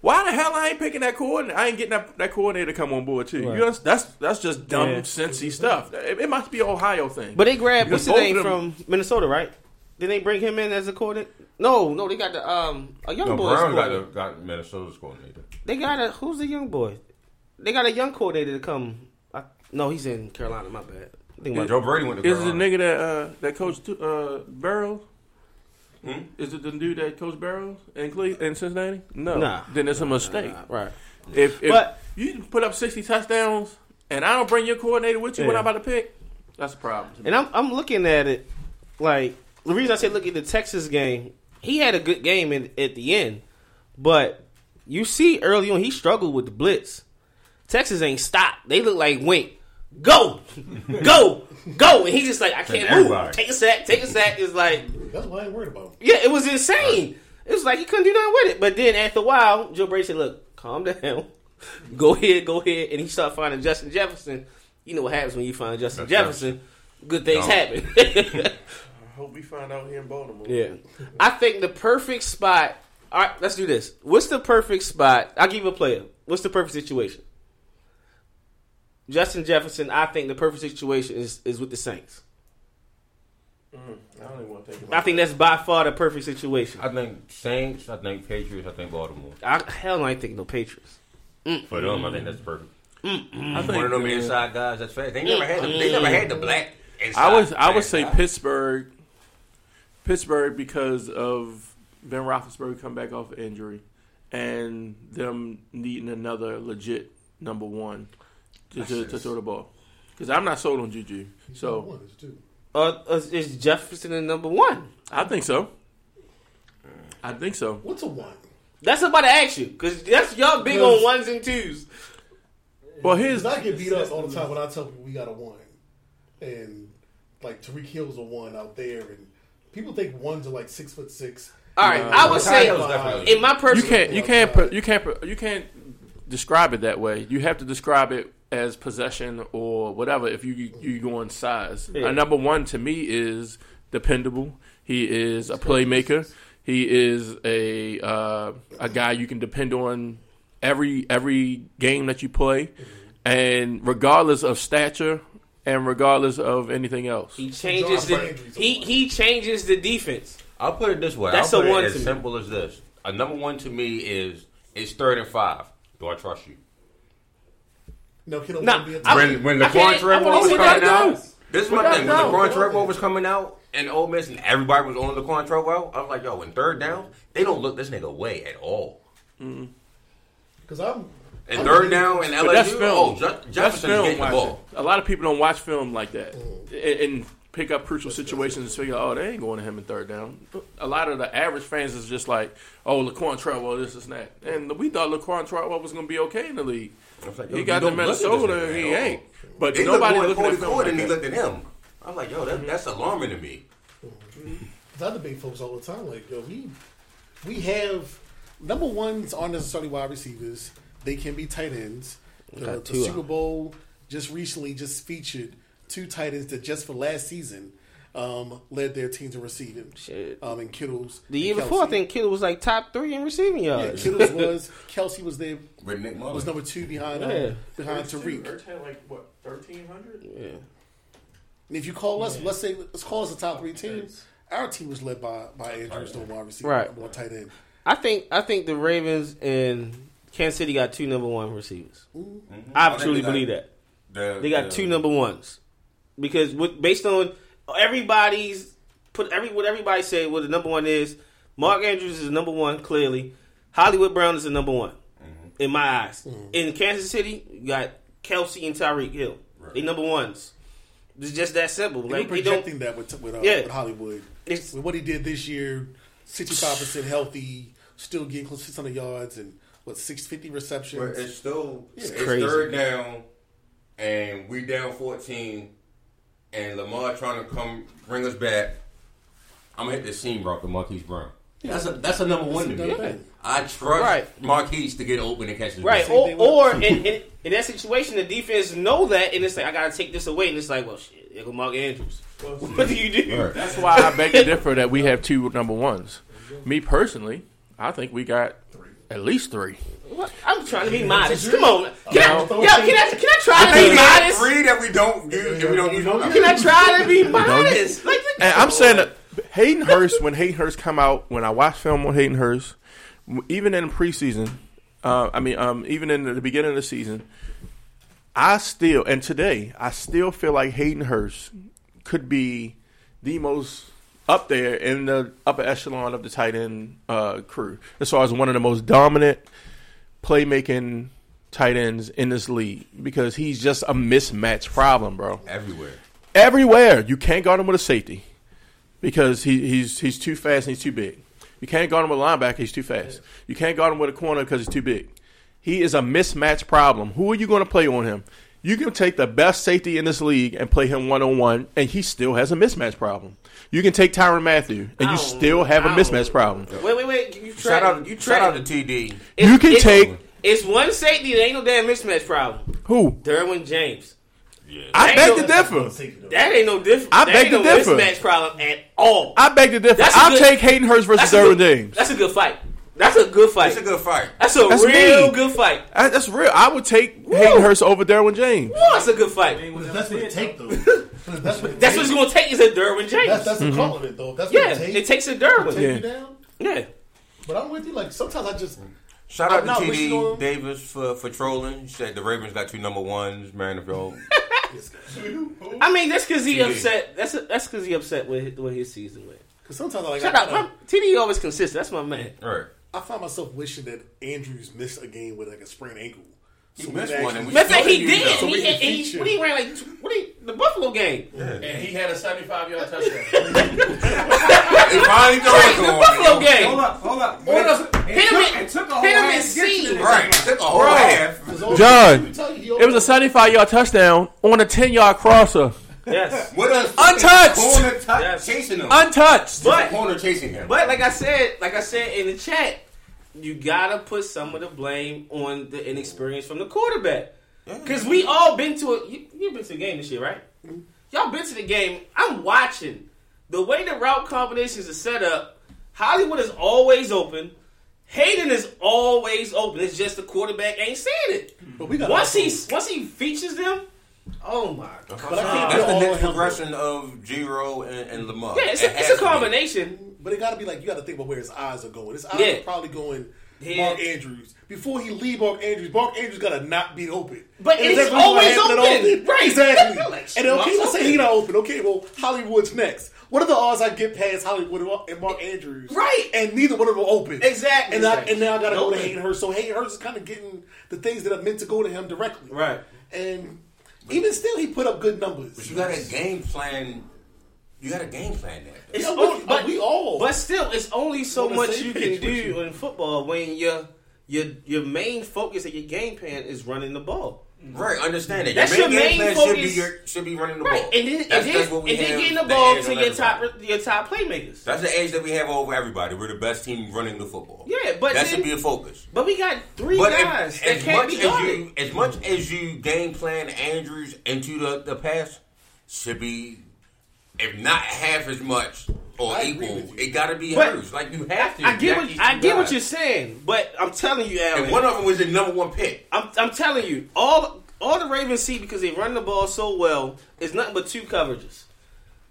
why the hell I ain't picking that coordinator? I ain't getting that, that coordinator to come on board too. You know, that's that's just dumb Yeah. Cincy stuff. It, it must be an Ohio thing. But they grabbed Because what's his name them- from Minnesota, right? Did they bring him in as a coordinator? No, no, they got the um a young No, boy. Brown got, the, got Minnesota's coordinator. They got a who's the young boy? They got a young coordinator to come. I, no, he's in Carolina. My bad. I think my, Joe Brady went to is it the nigga that uh, that coached uh, Burrow? Hmm? Is it the dude that coached Burrow in Cle- in Cincinnati? No, Nah. then it's a mistake. right. If, if But- you put up sixty touchdowns and I don't bring your coordinator with you when I'm about to pick, that's a problem. And I'm I'm looking at it like the reason I say look at the Texas game. He had a good game in, at the end, but you see early on he struggled with the blitz. Texas ain't stopped. They look like wink. Go, go, go, and he's just like I can't move. Take a sack, take a sack. It's like That's why I ain't worried about him. Yeah, it was insane. It was like he couldn't do nothing with it. But then after a while, Joe Brady said, "Look, calm down. go ahead, go ahead." And he started finding Justin Jefferson. You know what happens when you find Justin That's Jefferson? Good things No. happen. I hope we find out here in Baltimore. yeah, I think the perfect spot. All right, let's do this. What's the perfect spot? I'll give you a player. What's the perfect situation? Justin Jefferson. I think the perfect situation is is with the Saints. Mm, I don't even want to think I about. think that's by far the perfect situation. I think Saints, I think Patriots, I think Baltimore. I, hell, I ain't thinking no Patriots. Mm. For them, I think that's perfect. I One think of them inside guys, that's fast. They never had the, they never had the black inside. I would I would say guy. Pittsburgh, Pittsburgh because of Ben Roethlisberger come back off injury, and them needing another legit number one to, to, to throw the ball. Because I'm not sold on Juju, He's so one, it's two. Uh, uh, is Jefferson the number one? I think so. I think so. What's a one? That's about to ask you because that's y'all big on ones and twos. Well, here's Because I get beat up all the time when I tell people we got a one, and like Tyreek Hill's a one out there, and people think ones are like six foot six. All right, No. I would say in my personal, you can't you can't you can't you can't describe it that way. You have to describe it as possession or whatever. If you you go on size, Yeah. a number one to me is dependable. He is a playmaker. He is a uh, a guy you can depend on every every game that you play, and regardless of stature and regardless of anything else. He changes the he he changes the defense. I'll put it this way. That's I'll a put one it to as me. simple as this. A number one to me is it's third and five. Do I trust you? No, he don't Nah, want to be a I- When when the I can't- Quan I Trevor wouldn't was coming out, this is my thing. When the doubt. Quan was coming out and Ole Miss and everybody was on the Quan Trevor, I was like, yo, in third down, they don't look this nigga away at all. Because I'm. And I'm third really- down and But that's LSU, film. oh, Je- that's Jefferson's film getting the watching. ball. A lot of people don't watch film like that Mm. and, and pick up crucial situations and figure, oh, they ain't going to him in third down. A lot of the average fans is just like, oh, Laquan Treadwell, this is that, and we thought Laquan Treadwell was going to be okay in the league. I was like, He got to don't look at this Minnesota, nigga he ain't. But They nobody looked looking more at at film Cody Ford like and he looked at him. I'm like, yo, that, that's alarming to me. I debate folks all the time. Like, yo, we we have number ones aren't necessarily wide receivers. They can be tight ends. Uh, the, the Super. Bowl just recently just featured two tight ends that just for last season um, led their team to receiving. Shit. Um, and Kittles. The year before, I think Kittle was like top three in receiving Yeah, yards. Kittles was Kelce was there With Nick Mullins. was number two behind uh, Yeah. behind Tyreek. Ertz had like what thirteen hundred? yeah. And if you call us, let's say let's call us the top three teams. Our team was led by by Andrews, no wide receiver, Right. number one tight end. I think I think the Ravens and Kansas City got two number one receivers. I I think truly they got- believe that The- they got the- two number ones because with, based on everybody's put every what everybody said what the number one is. Mark Andrews is the number one clearly. Hollywood Brown is the number one in my eyes. In Kansas City, you got Kelce and Tyreek Hill. They number ones. It's just that simple. They Like were they don't. projecting that with with, uh, Yeah. with Hollywood. It's- with what he did this year, sixty five percent healthy, still getting close to six hundred yards and what six fifty But receptions. it's still it's, crazy. third down, and we down fourteen, and Lamar trying to come bring us back. I'm gonna hit the seam route to Marquise Brown. That's a that's a number one to me. I trust Right. Marquise to get open and catch the Right, ball. or, or in, in, in that situation, the defense know that, and it's like I gotta take this away, and it's like, well, shit, there go Mark Andrews. What do you do? Right. That's why I beg to differ that we have two number ones. Me personally, I think we got at least three. What? I'm trying to be modest. Come on, can I, No. yo, can I, can I try to be modest? three that we don't use. We don't use. Can I try to be modest? Like, And I'm saying that Hayden Hurst, when Hayden Hurst come out, when I watch film on Hayden Hurst, even in preseason, uh, I mean, um, even in the beginning of the season, I still and today I still feel like Hayden Hurst could be the most up there in the upper echelon of the tight end uh, crew as far as one of the most dominant playmaking tight ends in this league because he's just a mismatch problem, bro everywhere. everywhere. You can't guard him with a safety because he, he's he's too fast and he's too big. You can't guard him with a linebacker; he's too fast. You can't guard him with a corner because he's too big. He is a mismatch problem. Who are you going to play on him? You can take the best safety in this league and play him one on one, and he still has a mismatch problem. You can take Tyrann Mathieu, and you still have a mismatch problem. wait, wait, wait. You try, Shout out, you shout out try. to TD. It's- You can it's- take It's one safety. There ain't no damn mismatch problem. who? Derwin James. I Ain't beg no- to differ. That ain't no different. I that beg ain't to no differ. mismatch problem at all. I beg to differ. That's a I'll good- take Hayden Hurst versus Derwin good- James. That's a good fight. That's a good fight. That's a good fight. That's a That's real me. good fight. I- That's real. I would take Hayden Hurst over Derwin James. Oh, that's a good fight. That's what it take though. That's what it That's what it's going to take is a Derwin James. That's that's the calling it though. That's what yeah, it takes. it takes a Derwin. take Yeah. you down. Yeah. But I'm with you. Like sometimes I just Shout out I'm to TD Davis for, for trolling. He said the Ravens got two number ones, man of Marineville. I mean, that's because he TD. upset. That's that's because he upset with with his season went. because sometimes I like Shut I, up, my, TD always consistent. That's my man. All right. I find myself wishing that Andrews missed a game with like a sprained ankle. He we missed one, and we Matter of fact, he did. used him. He, we he, he, what he ran like what he, the Buffalo game. And he had a 75 yard touchdown. He finally threw The him. Buffalo game. Hold up, hold up. Hold up. Hit him took, in- took a whole him half in to get C. Right. Took a whole Bro. half. John, let me tell you, he It was a 75 yard touchdown on a 10 yard crosser. Yes. With a Untouched. corner t- Yes. chasing him. Untouched. But corner chasing him. But like I said, like I said in the chat, you gotta put some of the blame on the inexperience from the quarterback. Because we all been to a you, you've been to a game this year, right? Mm-hmm. Y'all been to the game. I'm watching the way the route combinations are set up. Hollywood is always open. Hayden is always open. It's just the quarterback ain't seeing it. But we got Once he once he features them, oh my god. But I can't That's the next progression of Giro and, and Lamar. Yeah, it's It a, has it's a to be. combination. But it got to be like you got to think about where his eyes are going. His eyes Yeah. are probably going. Yeah. Mark Andrews. Before he leave Mark Andrews, Mark Andrews got to not be open. But And he's that's what's gonna always happen at open. Right. Exactly. Like, and okay, Mark's let's say he not open. Okay, well, Hollywood's next. What are the odds I get past Hollywood and Mark Andrews? Right. And neither one of them open. Exactly. And, I, and now I got to go to Open. Hayden Hurst. So Hayden Hurst is kind of getting the things that are meant to go to him directly. Right. And even still, he put up good numbers. But you got a game plan. You got a game plan there. It's Yeah, only- but we all- But still, it's only so much you can do you. in football when your your your main focus of your game plan is running the ball. Mm-hmm. Right, understand it. That's your your main main game plan should be your, should be running the Right, ball. and then that's, and then, that's what we and then have getting the the ball edge to your top everybody. your top playmakers. That's the edge that we have over everybody. We're the best team running the football. Yeah, but that then- should be a focus. But we got three But guys if, that as can't much be as guarded. you, as much as you game plan Andrews into the, the pass, should be if not half as much or I equal. It got to be But- hers. Like you have to. I get what I two get what you're saying, but I'm telling you, Alan. And one of them was the number one pick. I'm, I'm telling you, all all the Ravens see because they run the ball so well is nothing but two coverages.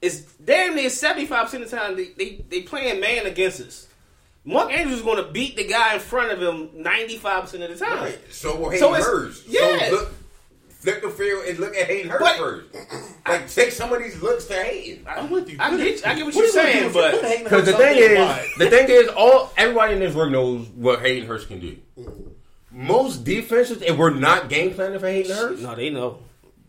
It's damn near seventy five percent of the time they they they playing man against us. Mark Andrews is going to beat the guy in front of him ninety five percent of the time. Right. So we're So Hayden it's- Hurst. yeah. So look, flip the field and look at Hayden Hurst But- first. Like take some of these looks to Hayden. I'm with you. I get I get what, What you're you gonna saying, do if you but Because the thing is, the thing is, all everybody in this room knows what Hayden Hurst can do. Most defenses, if we're not game planning for Hayden Hurst, no, they know.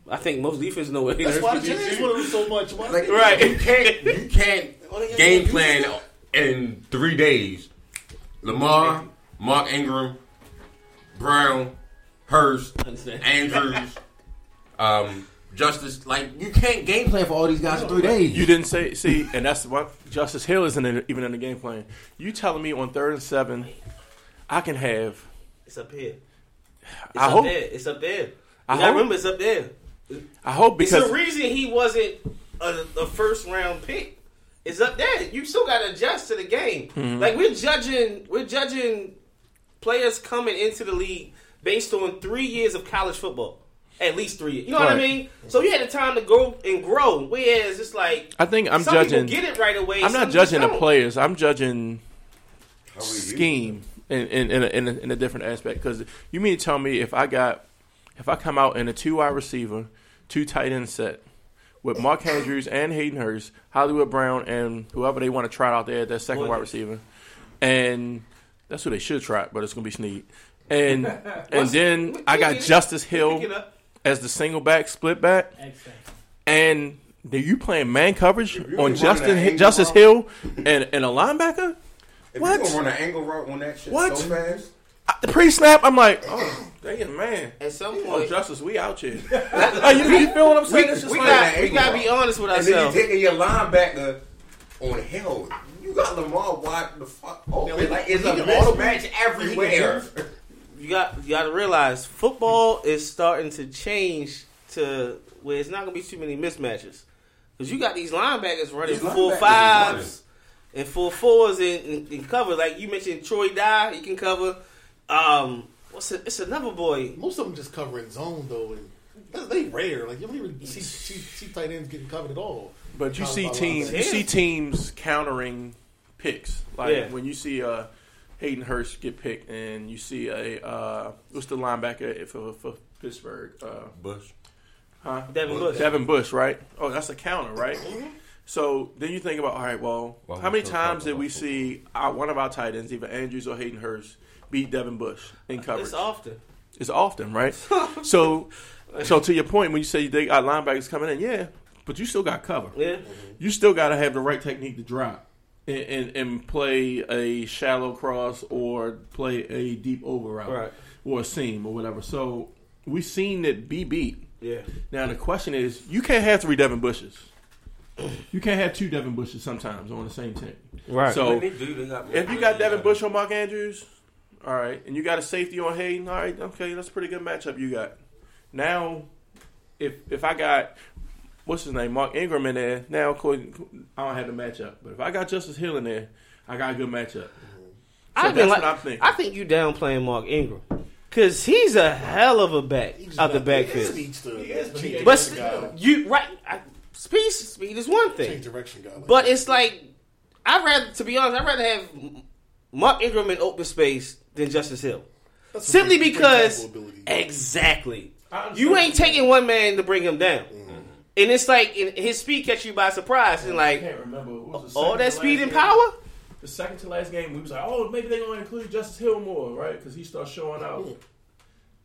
I think most defenses know what That's Hayden why Hurst can do, Giants too. want to so much. Why like Right. you can't you can't they got game plan in three days. Lamar, Mark Ingram, Brown, Hurst, Understand. Andrews, um, Justice. Like you can't game plan for all these guys in three days. You didn't say see, and that's what Justice Hill isn't in, even in the game plan. You telling me on third and seven, I can have. It's up here. It's I up hope- there. It's up there. You I hope- remember, it's up there. I hope It's the reason he wasn't a, a first round pick. It's up there. You still got to adjust to the game. Mm-hmm. Like we're judging, we're judging players coming into the league based on three years of college football. At least three. You know what I mean? So you had the time to go and grow. Whereas it's like I think I'm some judging. people get it right away. I'm not judging the players. I'm judging How we use scheme in in in a, in a, in a different aspect. Because you mean to tell me if I got if I come out in a two wide receiver, two tight end set with Mark Andrews and Hayden Hurst, Hollywood Brown, and whoever they want to try out there, that second Boy. wide receiver, and that's who they should try, but it's gonna be Snead. And and then I got? Justice Hill as the single back, split back, X Factor. and then you playing man coverage on Justin Justice Hill and and a linebacker. If What? you gonna run an angle route on that shit What? so fast, The pre snap, I'm like, oh, dang man. At some Oh, point, Justice, we out here. oh, you, you feel what I'm saying? It's just we like, got we got to be honest with ourselves. and then you ourselves. taking your linebacker on Hill. You got Lamar wide the fuck open. Like it's a He can auto- mismatch everywhere. You got you got to realize football is starting to change to where it's not going to be too many mismatches because you got these linebackers running These full linebackers is fives and full fours in, in, in cover. Like you mentioned, Troy Dye, he can cover. Um, what's it? It's another boy. Most of them just covering zone though, and that's- they rare. Like you don't even see see, see tight ends getting covered at all. but you see teams, you see teams countering picks. Like Yeah. when you see uh, Hayden Hurst get picked, and you see a uh, what's the linebacker for, for Pittsburgh? Uh, Bush. huh? Devin Bush. Devin Bush, right? Oh, that's a counter, right? So then you think about, all right, well, Well, how many times did we about see our, one of our tight ends, either Andrews or Hayden Hurst, beat Devin Bush in coverage? It's often. It's often, right? so, so to your point, when you say they got linebackers coming in, yeah, but you still got cover. Yeah. You still got to have the right technique to drop and, and, and play a shallow cross or play a deep over route Right. or a seam or whatever. So we've seen it be beat. Yeah. Now the question is, you can't have three Devin Bushes. You can't have two Devin Bushes sometimes on the same team. Right. So do, if you got Devin Bush on Mark Andrews, all right, and you got a safety on Hayden, all right, okay, that's a pretty good matchup you got. Now, if if I got what's his name, Mark Ingram in there, now of course, I don't have the matchup. But if I got Justice Hill in there, I got a good matchup. I that's like, what I'm thinking. I think you downplaying Mark Ingram because he's a hell of a back He just out the got backfield. Speeds to is, but he But you right, I, speed speed is one thing, Change direction guy. Like but that. it's like I'd rather, to be honest, I'd rather have Mark Ingram in open space than Justice Hill. That's Simply great- great because tackle exactly you ain't taking one man to bring him down, Mm-hmm. And it's like and his speed catch you by surprise and I like can't remember. What was the all that speed and game? power. The second to last game, we was like, oh, maybe they're gonna include Justice Hill more, right? Because he starts showing out.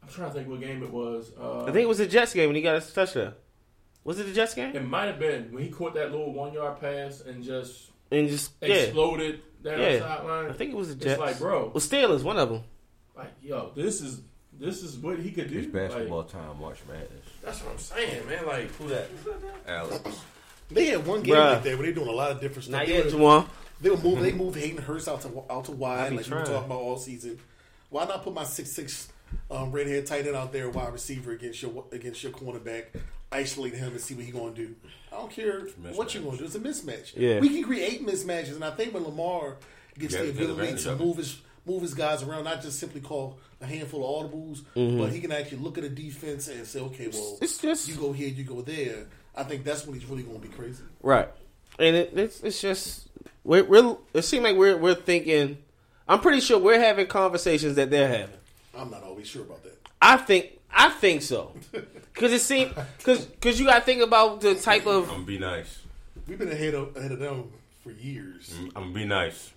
I'm trying to think what game it was. Uh, I think it was the Jets game when he got his touchdown. Was it the Jets game? it might have been when he caught that little one yard pass and just And just yeah, exploded down Yeah. the sideline. I think it was the It's Jets. like, bro, well, Steelers, one of them. like, yo, this is this is what he could do. It's basketball Like, time, March Madness. That's what I'm saying, man. Like, who that? Alex. They had one game Bruh. like that where they doing a lot of different stuff. Not they yet, were, Juwan. they were move. They move Hayden Hurst out to out to wide, like we were talking about all season. Why not put my six six um, redhead tight end out there, wide receiver against your against your cornerback, isolate him and see what he going to do. I don't care what you going to do. It's a mismatch. Yeah. we can create mismatches, and I think when Lamar gets Yeah, the ability to move his move his guys around, not just simply call a handful of audibles, Mm-hmm. but he can actually look at a defense and say, okay, well, It's just- you go here, you go there. I think that's when he's really going to be crazy. Right. And it, it's it's just we're, we're it seems like we're we're thinking. I'm pretty sure we're having conversations that they're having. I'm not always sure about that. I think I think so because it seems because because you got to think about the type of I'm gonna be nice. We've been ahead of ahead of them for years. I'm gonna be nice.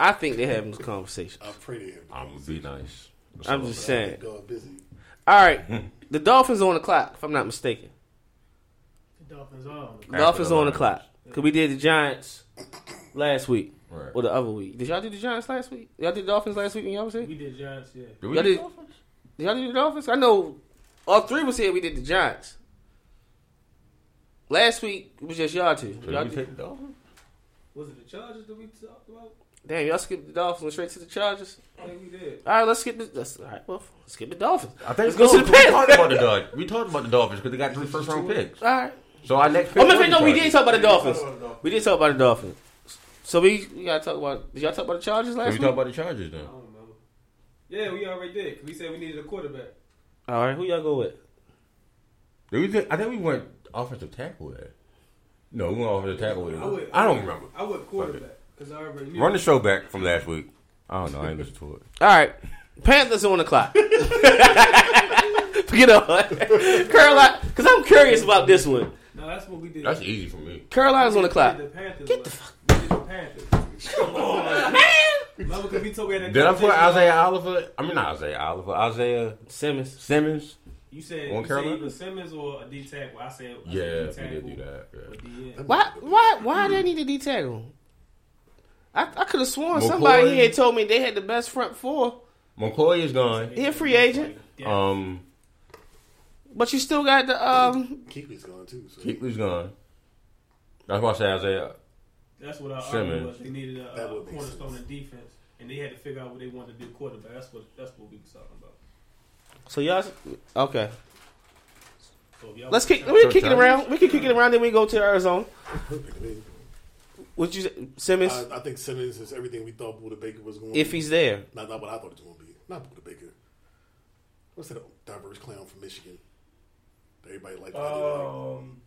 I think they're having this conversation. I pray they. I'm gonna be nice. I'm just saying. All right, hmm. the Dolphins on the clock, if I'm not mistaken. The Dolphins on. The Dolphins on the clock because we did the Giants last week Right. or the other week. Did y'all do the Giants last week? Y'all did the Dolphins last week when y'all was here? We did Giants, yeah. Do we Y'all do did, did y'all do the Dolphins? I know all three was here. We did the Giants. Last week it was just y'all two. Did Y'all we did- take the Dolphins? Was it the Chargers that we talked about? Damn, y'all skipped the Dolphins and straight to the Chargers. I think we did. All right, let's skip the. Let's, all right, well, let's skip the Dolphins. I think Let's go to the we Panthers. talked about the Dolphins. We talked about the Dolphins because they got three first round picks. All right. So our next pick. Oh, was wait, the no, we did Chargers. talk about the Dolphins. talked about the Dolphins. We did talk about the Dolphins. So we, we gotta talk about. Did y'all talk about the Chargers Did last we week? talk about the Chargers then? I don't remember. Yeah, we already did. 'cause we said we needed a quarterback. All right, who y'all go with? Did we think, I think we went offensive tackle there. No, we went offensive tackle there. I would. I don't remember. I went quarterback because I already knew. Run the show back from last week. I don't know. I ain't listen to it. All right, Panthers on the clock. Get on, Carolina, because I'm curious about this one. No, that's what we did. That's easy for me. Carolina's on the clock. did the Panthers. Get the fuck. We did the Panthers. Come on, Man, Remember, because we told we had that Did I put Isaiah Oliver? I mean, not Isaiah Oliver. Isaiah Simmons. Simmons. You said On you Carolina? said either Simmons or a D tackle. I said I Yeah, said we D-tackle did do that. or Yeah. D end. Why? Why? Why they need a D tackle? I, I could have sworn McCoy. somebody here told me they had the best front four. McCoy is gone. He a free agent, Yeah. Um, but you still got the um. Kuechly's gone too. So. Kuechly's gone. That's why I say Isaiah. That's what I Simmons. argument was. They needed a, a cornerstone sense. in defense, and they had to figure out what they wanted to do quarterback. That's what that's what we was talking about. So y'all okay? So y'all Let's kick. We can kick it around. We can kick it around. Then we go to Arizona. Perfect. I, What you say, Simmons? I, I think Simmons is everything we thought Budda Baker was going. if to be. If he's there, not not what I thought it was going to be. Not Budda Baker. What's that diverse clown from Michigan? Everybody like Um,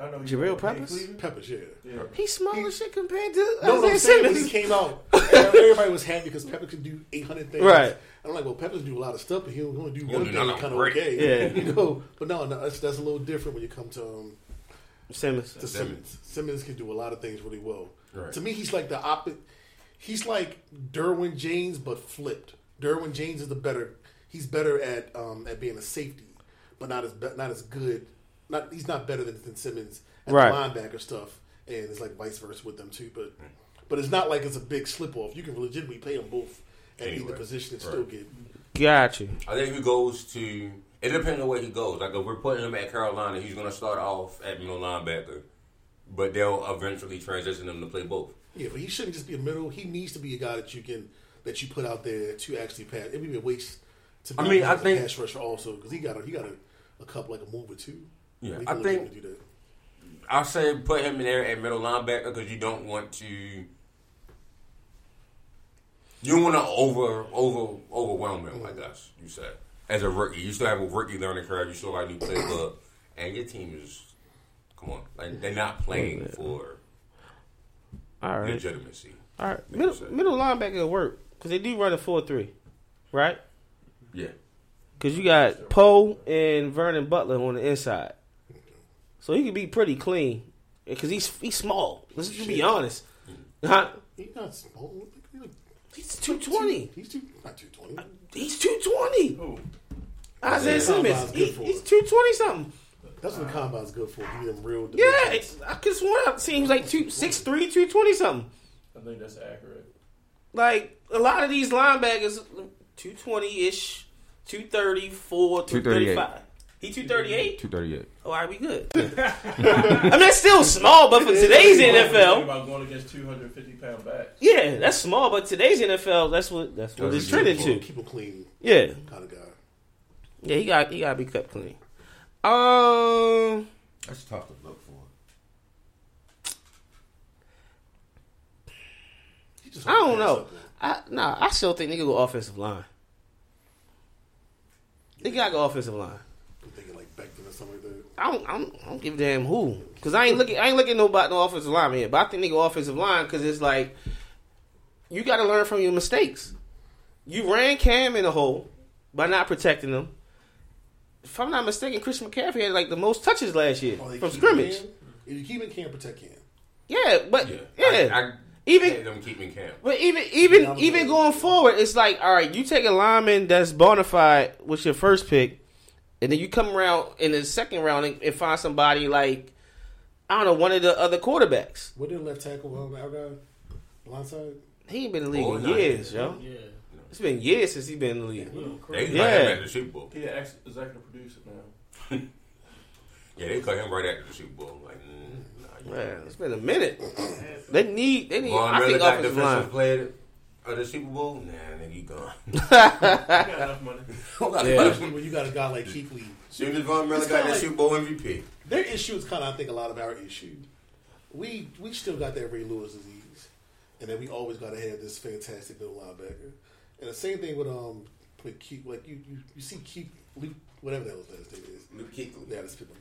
I know you Jabril know, Peppers? Peppers. Yeah. Yeah. he's small as shit compared to No, no, Isaiah I'm saying when he Simmons. came out, everybody was happy because Peppers can do 800 things. Right. I'm like, well, Pepper's do a lot of stuff, but he only do one thing kind of okay. Yeah. You know, but no, no, that's, that's a little different when you come to um, Simmons. to Simmons. Simmons can do a lot of things really well. Right. To me, he's like the opposite. He's like Derwin James, but flipped. Derwin James is the better. He's better at um, at being a safety, but not as be, not as good. Not he's not better than, than Simmons at Right. the linebacker stuff, and it's like vice versa with them too. But but it's not like it's a big slip off. You can legitimately play them both at Anyway. either position and Right. still get. Got you. I think if he goes to, it depends on where he goes. Like if we're putting him at Carolina, he's going to start off at middle linebacker, but they'll eventually transition him to play both. Yeah, but he shouldn't just be a middle. He needs to be a guy that you can that you put out there to actually pass. It would be a waste to. I be mean, I as a think- pass rusher also because he got a, he got a, a couple like a move or two. Yeah, I think-. I say put him in there at middle linebacker because you don't want to. You don't want to over over overwhelm him, I mm-hmm. guess you said. As a rookie, you still have a rookie learning curve. You still got a new playbook, and your team is come on, like they're not playing for All right. legitimacy. All right. Middle, middle linebacker will work because they do run a 4 3, right? Yeah, Because you got Poe and Vernon Butler on the inside. So he could be pretty clean because he's he's small. Let's just be honest. Huh? He's not small. He's 220. He's two, not two twenty. Uh, he's 220. Who? Isaiah Yeah, Simmons. He, he's 220 something. That's what the combine's good for. Give them real. Yeah, it's, I could swear I've seen he like two, 6'3", 220 something. I think that's accurate. Like a lot of these linebackers, 220 ish, 234, 235. He 238? Two thirty eight. Oh, all right, we good. I mean, that's still small, but for today's Think NFL, about going against 250 pound backs. yeah, that's small. But today's NFL, that's what that's what it's trending to. Keep him clean, Yeah, kind of guy. yeah, he got he got to be cut clean. Um, that's tough to look for. He just I don't know. up, man. I nah, I still think they could go offensive line. They got to go offensive line. I'm thinking like Becton or something like that. I don't, I don't, I don't give a damn who, because I ain't looking, I ain't looking no about no offensive line here, But I think they go offensive line because it's like you got to learn from your mistakes. You ran Cam in a hole by not protecting them. If I'm not mistaken, Chris McCaffrey had like the most touches last year Oh, from scrimmage. Cam? If you keep him, can't protect Cam. Yeah, but Yeah, yeah, I, I even hate them keeping camp. But even even Yeah, even going forward, it's like all right, you take a lineman that's bona fide with your first pick, and then you come around in the second round and, and find somebody like I don't know one of the other quarterbacks. What did left tackle um, our guy? Blindside. He ain't been in the league Oh, in no. years, yo. Yeah. It's been years since he been in the league. They Yeah. cut him at the Super Bowl. He an ex- executive producer now. Yeah, they cut him right after the Super Bowl. Like, mm, nah, you- Man, it's been a minute. They need they need. Von I think got offensive defensive line. player of the Super Bowl. Nah, nigga, he gone. He got enough money. Yeah. When you got a guy like Kuechly, Soon as Von Miller got kinda that like- Super Bowl MVP. their issue is kind of I think a lot of our issue. We we still got that Ray Lewis disease, and then we always got to have this fantastic middle linebacker. And the same thing with um with Keek, like you you, you see Keek Luke whatever the hell his last name is. Luke Kuechly. Yeah, that's people.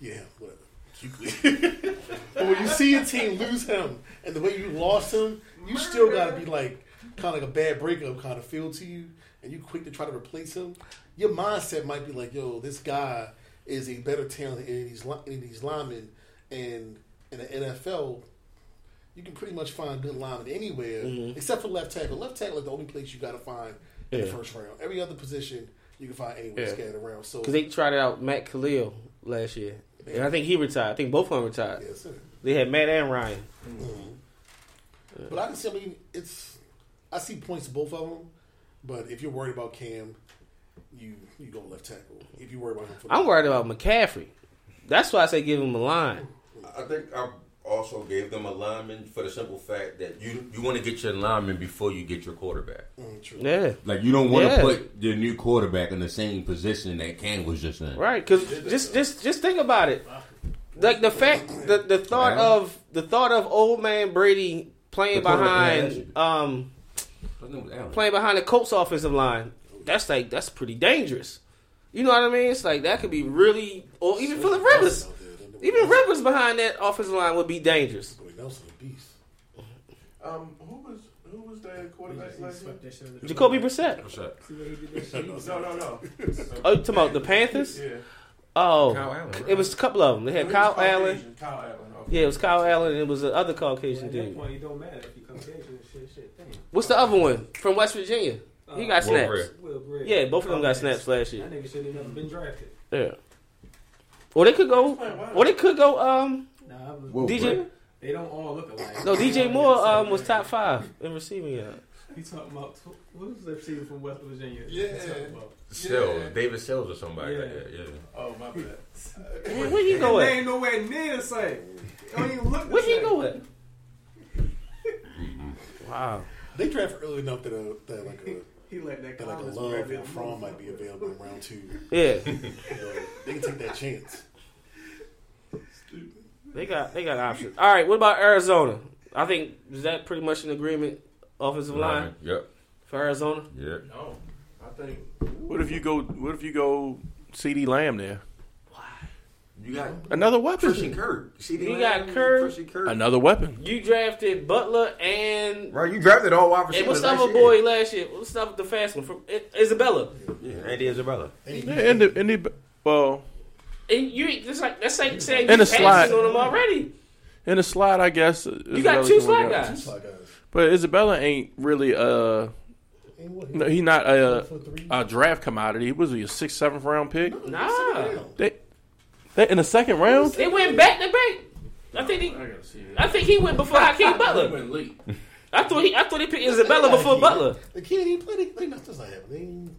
Yeah, whatever. Kuechly. but when you see a team lose him and the way you lost him, you still got to be like kind of like a bad breakup kind of feel to you, and you quick to try to replace him. Your mindset might be like, "Yo, this guy is a better talent than any of these of these linemen," and in the NFL. You can pretty much find good linemen anywhere, mm-hmm. except for left tackle. Left tackle is the only place you got to find in the first round. Every other position you can find anywhere Yeah. scattered around. So Because they tried out Matt Kalil last year, and I think he retired. I think both of them retired. yes, sir. They had Matt and Ryan. Mm-hmm. But I can see. I mean, it's. I see points to both of them. But if you're worried about Cam, you you go left tackle. If you worry about him, I'm worried about McCaffrey. That's why I say give him a line. I think I also gave them a lineman for the simple fact that you you want to get your lineman before you get your quarterback. Mm, true. Yeah. Like you don't want to Yeah. put the new quarterback in the same position that Cam was just in. Right, because just just just think about it. Like the fact, the the thought Yeah. of the thought of old man Brady playing The behind um His name was Allen. playing behind the Colts offensive line. That's like that's pretty dangerous. You know what I mean? It's like that could be really, or even Philip Rivers. Out there, them- them- Even Rivers behind that offensive line would be dangerous. Boy, Nelson a beast. Um, who was who was the quarterback last year? That shit under Jacoby rug. Brissett. What's up? See what he did that shit? No, no, no. Oh, you talking about the Panthers? Yeah. Oh, Kyle Allen, right? it was a couple of them. They had Kyle Allen. Kyle Allen. Okay. Yeah, it was Kyle Allen, and it was the other Well, Caucasian at that dude. point, it don't matter if he comes Caucasian shit. Shit, damn. What's the other one from West Virginia? He got Will snaps. Bray. Will Bray. Yeah, both of them got Dumbass. snaps last year. That nigga should have never been drafted. Yeah. Or they could go. Or they could go. Um, Nah, was, DJ. Bray. they don't all look alike. No, DJ Moore um was top five in receiving yards. He talking about what was the receiver from West Virginia? Yeah. He talking about? Sills, David Sills or somebody Yeah. like that. Yeah. Oh my bad. Where, where he go They ain't nowhere near the same. It don't even look the Where he same. go at? Wow. They draft early enough that, uh, that like a He let that that like a college love grab or from might be available in round two. Yeah, You know, they can take that chance. they got they got options. All right, what about Arizona? I think is that pretty much an agreement. Offensive line Yep. for Arizona. Yep. No, I think. What if you go? What if you go? CeeDee Lamb there, Why? You got another weapon. Christian Kirk. See, You got Kirk. Christian Kirk. Another weapon. You drafted Butler and Right, you drafted all wide and receivers. what's the last other year. boy last year? What's the, the fast one from Isabella? Yeah, Andy Isabella. Yeah, and the, and the, well, And you that's like that's like saying And you a slide. passing on him already. in the slot, I guess. You got two slot guys. Slide guys. But Isabella ain't really uh Ain't what? no, he not a, a draft commodity. He was he a sixth, seventh round pick. Nah, They, they in the second round. they went back to back. I think he, I think he went before Hakeem Butler. late. I thought he, I thought he picked Isabella before Butler. They can't even play. They, they not, that's not happening. They, ain't-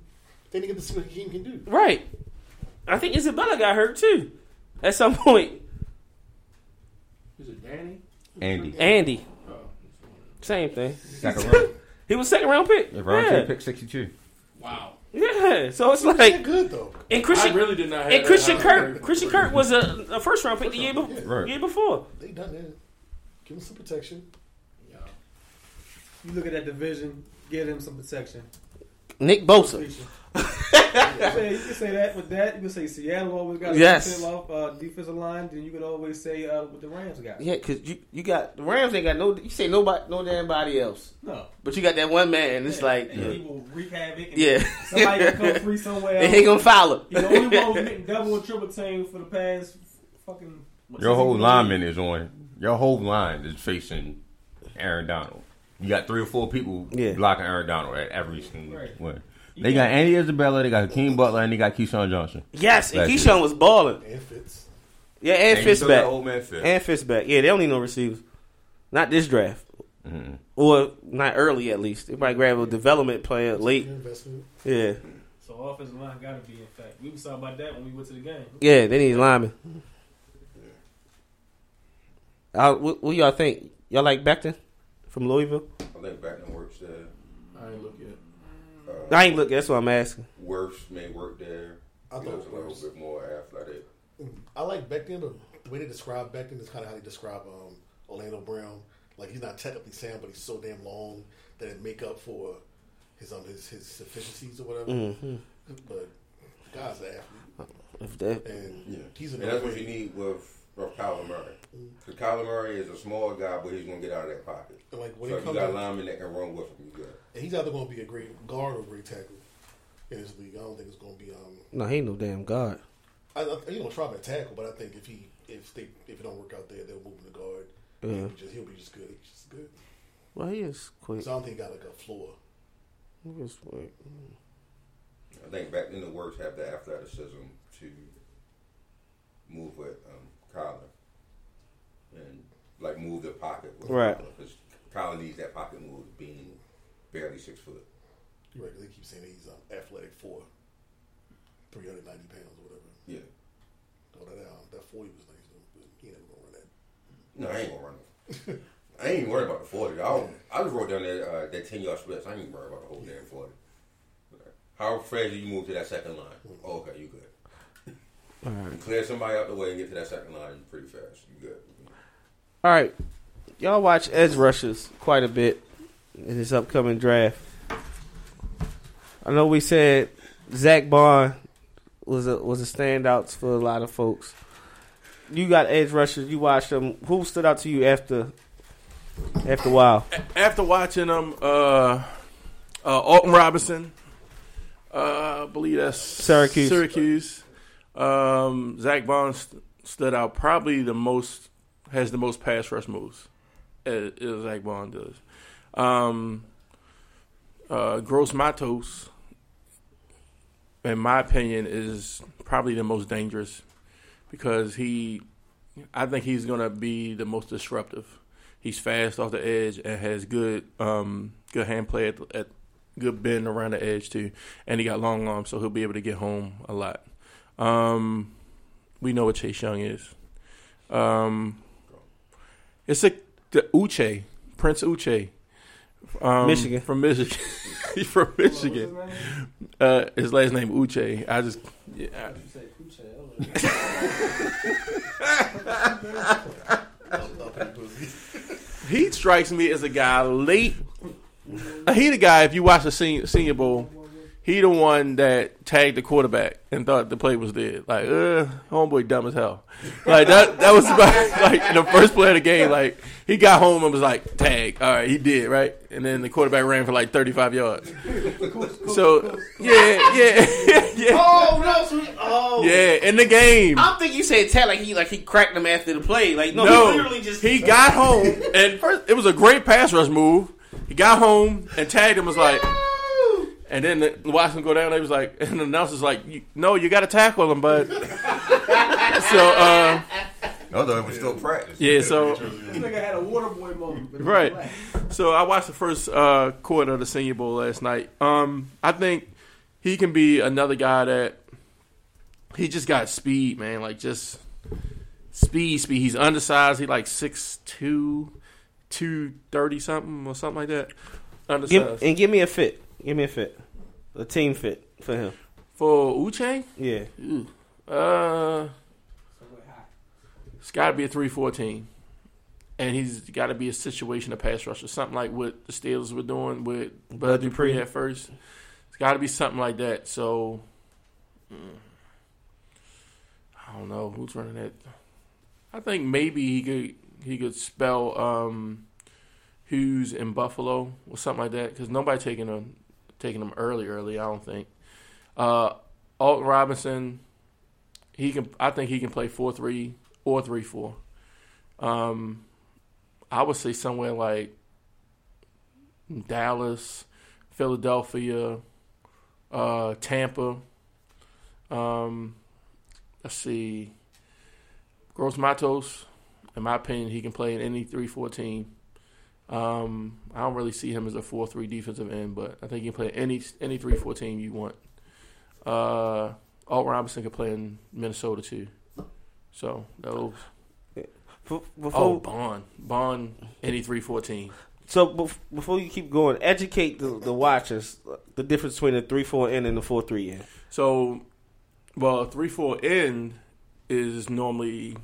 they didn't get to see what Hakeem can do. Right. I think Isabella got hurt too. At some point, Is it Danny? Andy. Andy. Same thing. Second round. He was second round pick. Yeah, round yeah. two, pick 62. Wow. Yeah. So it's like good though. and I Christian really did not. Have and Christian Kirk. grade. Christian Kirk was a, a first round pick the year, be- Right. year before. They done that. Give them some protection. Yeah. You look at that division, give him some protection. Nick Bosa. you, can say, you can say that with that. You can say Seattle always got a yes. off uh, defensive line. Then you could always say uh, what the Rams got. Yeah, because you, you got the Rams ain't got no. You say nobody, no damn body else, No, but you got that one man. It's like, and he will wreak havoc. And yeah, somebody can come free somewhere. and he else. gonna foul He's the only one who's him. getting double and triple team for the past fucking. Your whole lineman is on. Your whole line is facing Aaron Donald. You got three or four people Yeah. blocking Aaron Donald at every single Right. one. They got Andy Isabella, they got Hakeem Butler, and they got KeeSean Johnson. yes, and Last Keyshawn was balling. And Fitz. Yeah, and you Fitz back. Old man Fitz. And Fitz back. Yeah, they don't need no receivers. Not this draft. Mhm. Or not early at least. They might grab a development player late. Investment. Yeah. So offensive line got to be in fact. We was talking about that when we went to the game. Yeah, they need linemen. Uh, what, what y'all think? Y'all like Becton from Louisville? I think Becton works there. I ain't look yet. I ain't look. That's what I'm asking. Wirfs may work there. I He thought looks a little bit more athletic. I like Becton, but the way they describe Becton is kind of how they describe um, Orlando Brown. Like he's not technically sound, but he's so damn long that it make up for his um his his deficiencies or whatever. Mm-hmm. But the guy's an athlete, If that, and Yeah. he's And that's what you need with, with Kyler Murray. Because Kyler Murray is a small guy, but he's going to get out of that pocket. And like when so it if you got to, linemen that can run with him, you good. and he's either going to be a great guard or a great tackle in this league. I don't think it's going to be um. no, he ain't no damn god. I, I, you know, try him at tackle, but I think if he if they if it don't work out there, they'll move him to guard. Yeah. He'll, be just, he'll be just good. He's just good. Well, he is quick. So I don't think he got like a floor. He is quick. I think back in the works have the athleticism to move with um, Kyler and like move the pocket with Right. Because Kyler needs that pocket move, being barely six foot. You're right. 'cause They keep saying he's um, athletic for 390 pounds or whatever. Yeah. Oh, that um, that 40 was nice though, but he ain't never gonna run that. No, I ain't gonna run it. I ain't even worried about the forty. I, don't- I just wrote down that uh, that ten yard splits. I ain't even worried about the whole damn forty. How fast do you move to that second line? Oh, okay, you good. All right. You clear somebody out the way and get to that second line pretty fast. You good. All right. Y'all watch edge rushers quite a bit in this upcoming draft. I know we said Zack Baun was a was a standout for a lot of folks. You got edge rushers. You watched them. Who stood out to you after after a while? After watching them, uh, uh, Alton Robinson, uh, I believe that's Syracuse. Syracuse. Um, Zack Baun st- stood out. Probably the most has the most pass rush moves. As, Baun does. Um, uh, Gross Matos, in my opinion, is probably the most dangerous because he, I think he's going to be the most disruptive. He's fast off the edge and has good, um, good hand play at, at good bend around the edge too, and he got long arms, so he'll be able to get home a lot. Um, we know what Chase Young is. Um, it's a the Uche Prince Uche, um, Michigan. from Michigan. He's from Michigan. Uh, his last name Uche. I just yeah, I- You say Kuche. he strikes me as a guy late he the guy. If you watch the senior, senior Bowl, he the one that tagged the quarterback and thought the play was dead. Like, uh, homeboy, dumb as hell. Like that. That was about, like the first play of the game. Like he got home and was like, tag. All right, he did right, and then the quarterback ran for like thirty five yards. So yeah, yeah, yeah, Oh no! So oh yeah. In the game. I'm thinking you said tag like he like he cracked him after the play. Like no, No, he literally just he got home and first it was a great pass rush move. He got home and tagged him was like, and then the, watched him go down. They was like, and the announcer's like, "No, you got to tackle him." But so uh, Although it was still practice. yeah, so This nigga had a water boy moment. but right. So I watched the first uh, quarter of the Senior Bowl last night. Um, I think he can be another guy that he just got speed, man. Like just speed, speed. He's undersized. He like 6'2", 230 something or something like that. Undersized. give, and give me a fit. Give me a fit. A team fit for him. For Uchang, Yeah. uh, it's got to be a three fourteen, and he's got to be a situation of pass rusher, something like what the Steelers were doing with Bud Dupree at first. It's got to be something like that. So, mm, I don't know who's running that. I think maybe he could he could spell um, Hughes in Buffalo or something like that because nobody taking him taking him early early. I don't think. Uh, Alton Robinson, he can. I think he can play four three or three four. Um, I would say somewhere like Dallas, Philadelphia, uh, Tampa. Um, let's see, Gross Matos. In my opinion, he can play in any three four team. Um, I don't really see him as a four three defensive end, but I think he can play any any three four team you want. Uh, Alt Robinson could play in Minnesota too. So those. Before, Oh, Baun, Baun, any three fourteen. So bef- before you keep going, educate the, the watchers the difference between the three four N and the four three N. So, well, three four N is normally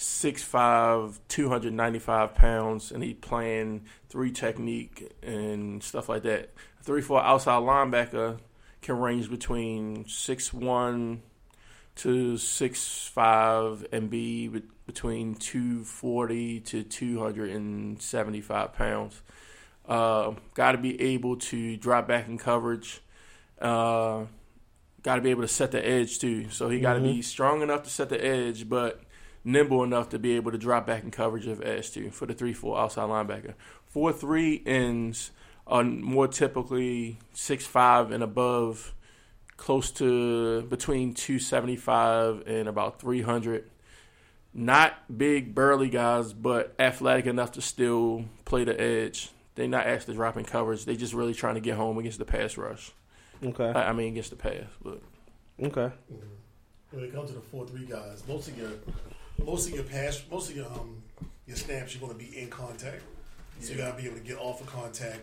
six five, two hundred ninety five pounds, and he playing three technique and stuff like that. Three four outside linebacker can range between six one to six five and be be- between two forty to two hundred and seventy five pounds. Uh, Got to be able to drop back in coverage. Uh, got to be able to set the edge too. So he got to be strong enough to set the edge, but nimble enough to be able to drop back in coverage of edge too for the three four outside linebacker. Four three ends are more typically six five and above, close to between two seventy five and about three hundred. Not big burly guys, but athletic enough to still play the edge. They're not actually dropping coverage. They're just really trying to get home against the pass rush. Okay. I I mean, against the pass, but Okay. When it comes to the four three guys, most of your most of your pass most of your um your snaps you're gonna be in contact. So you gotta be able to get off of contact,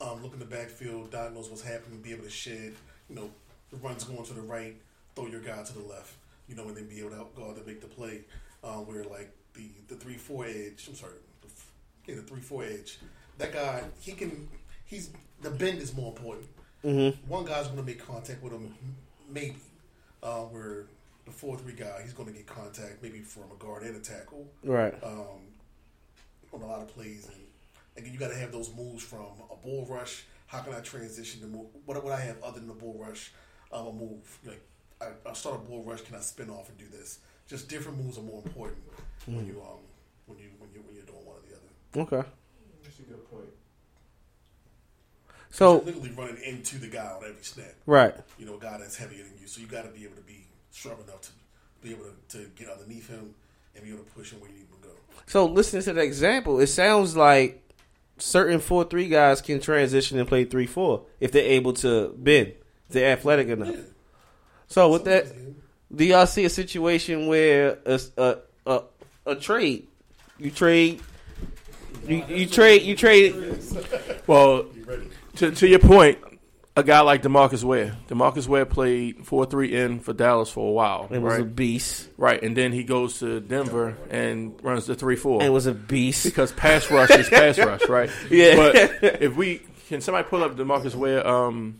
um, look in the backfield, diagnose what's happening, be able to shed, you know, the runs going to the right, throw your guy to the left, you know, and then be able to help guard to make the play. Um, where like the the three four edge, I'm sorry, the, yeah, the three four edge. That guy, he can, he's the bend is more important. Mm-hmm. One guy's going to make contact with him, maybe. Uh, where the four three guy, he's going to get contact maybe from a guard and a tackle Right. um, on a lot of plays, and again, you got to have those moves from a bull rush. How can I transition to move? What would I have other than a bull rush? Um, a move like I, I start a bull rush. Can I spin off and do this? Just different moves are more important when you um when you when you when you're doing one or the other. Okay. that's a good point. So You're literally running into the guy on every snap. right. You know, a guy that's heavier than you, so you got to be able to be strong enough to be able to, to get underneath him and be able to push him where you need him to go. So listening to the example, it sounds like certain four three guys can transition and play three four if they're able to bend. If they're athletic enough. Yeah. So with that, Sometimes, yeah. do y'all see a situation where a a a, a trade, you trade, you, you trade, you trade. Well, to to your point, a guy like Demarcus Ware. Demarcus Ware played four three in for Dallas for a while, It was right? a beast. right, and then he goes to Denver and runs the three four. It was a beast. because pass rush is pass rush, right? Yeah. But if we can somebody pull up Demarcus Ware? Um,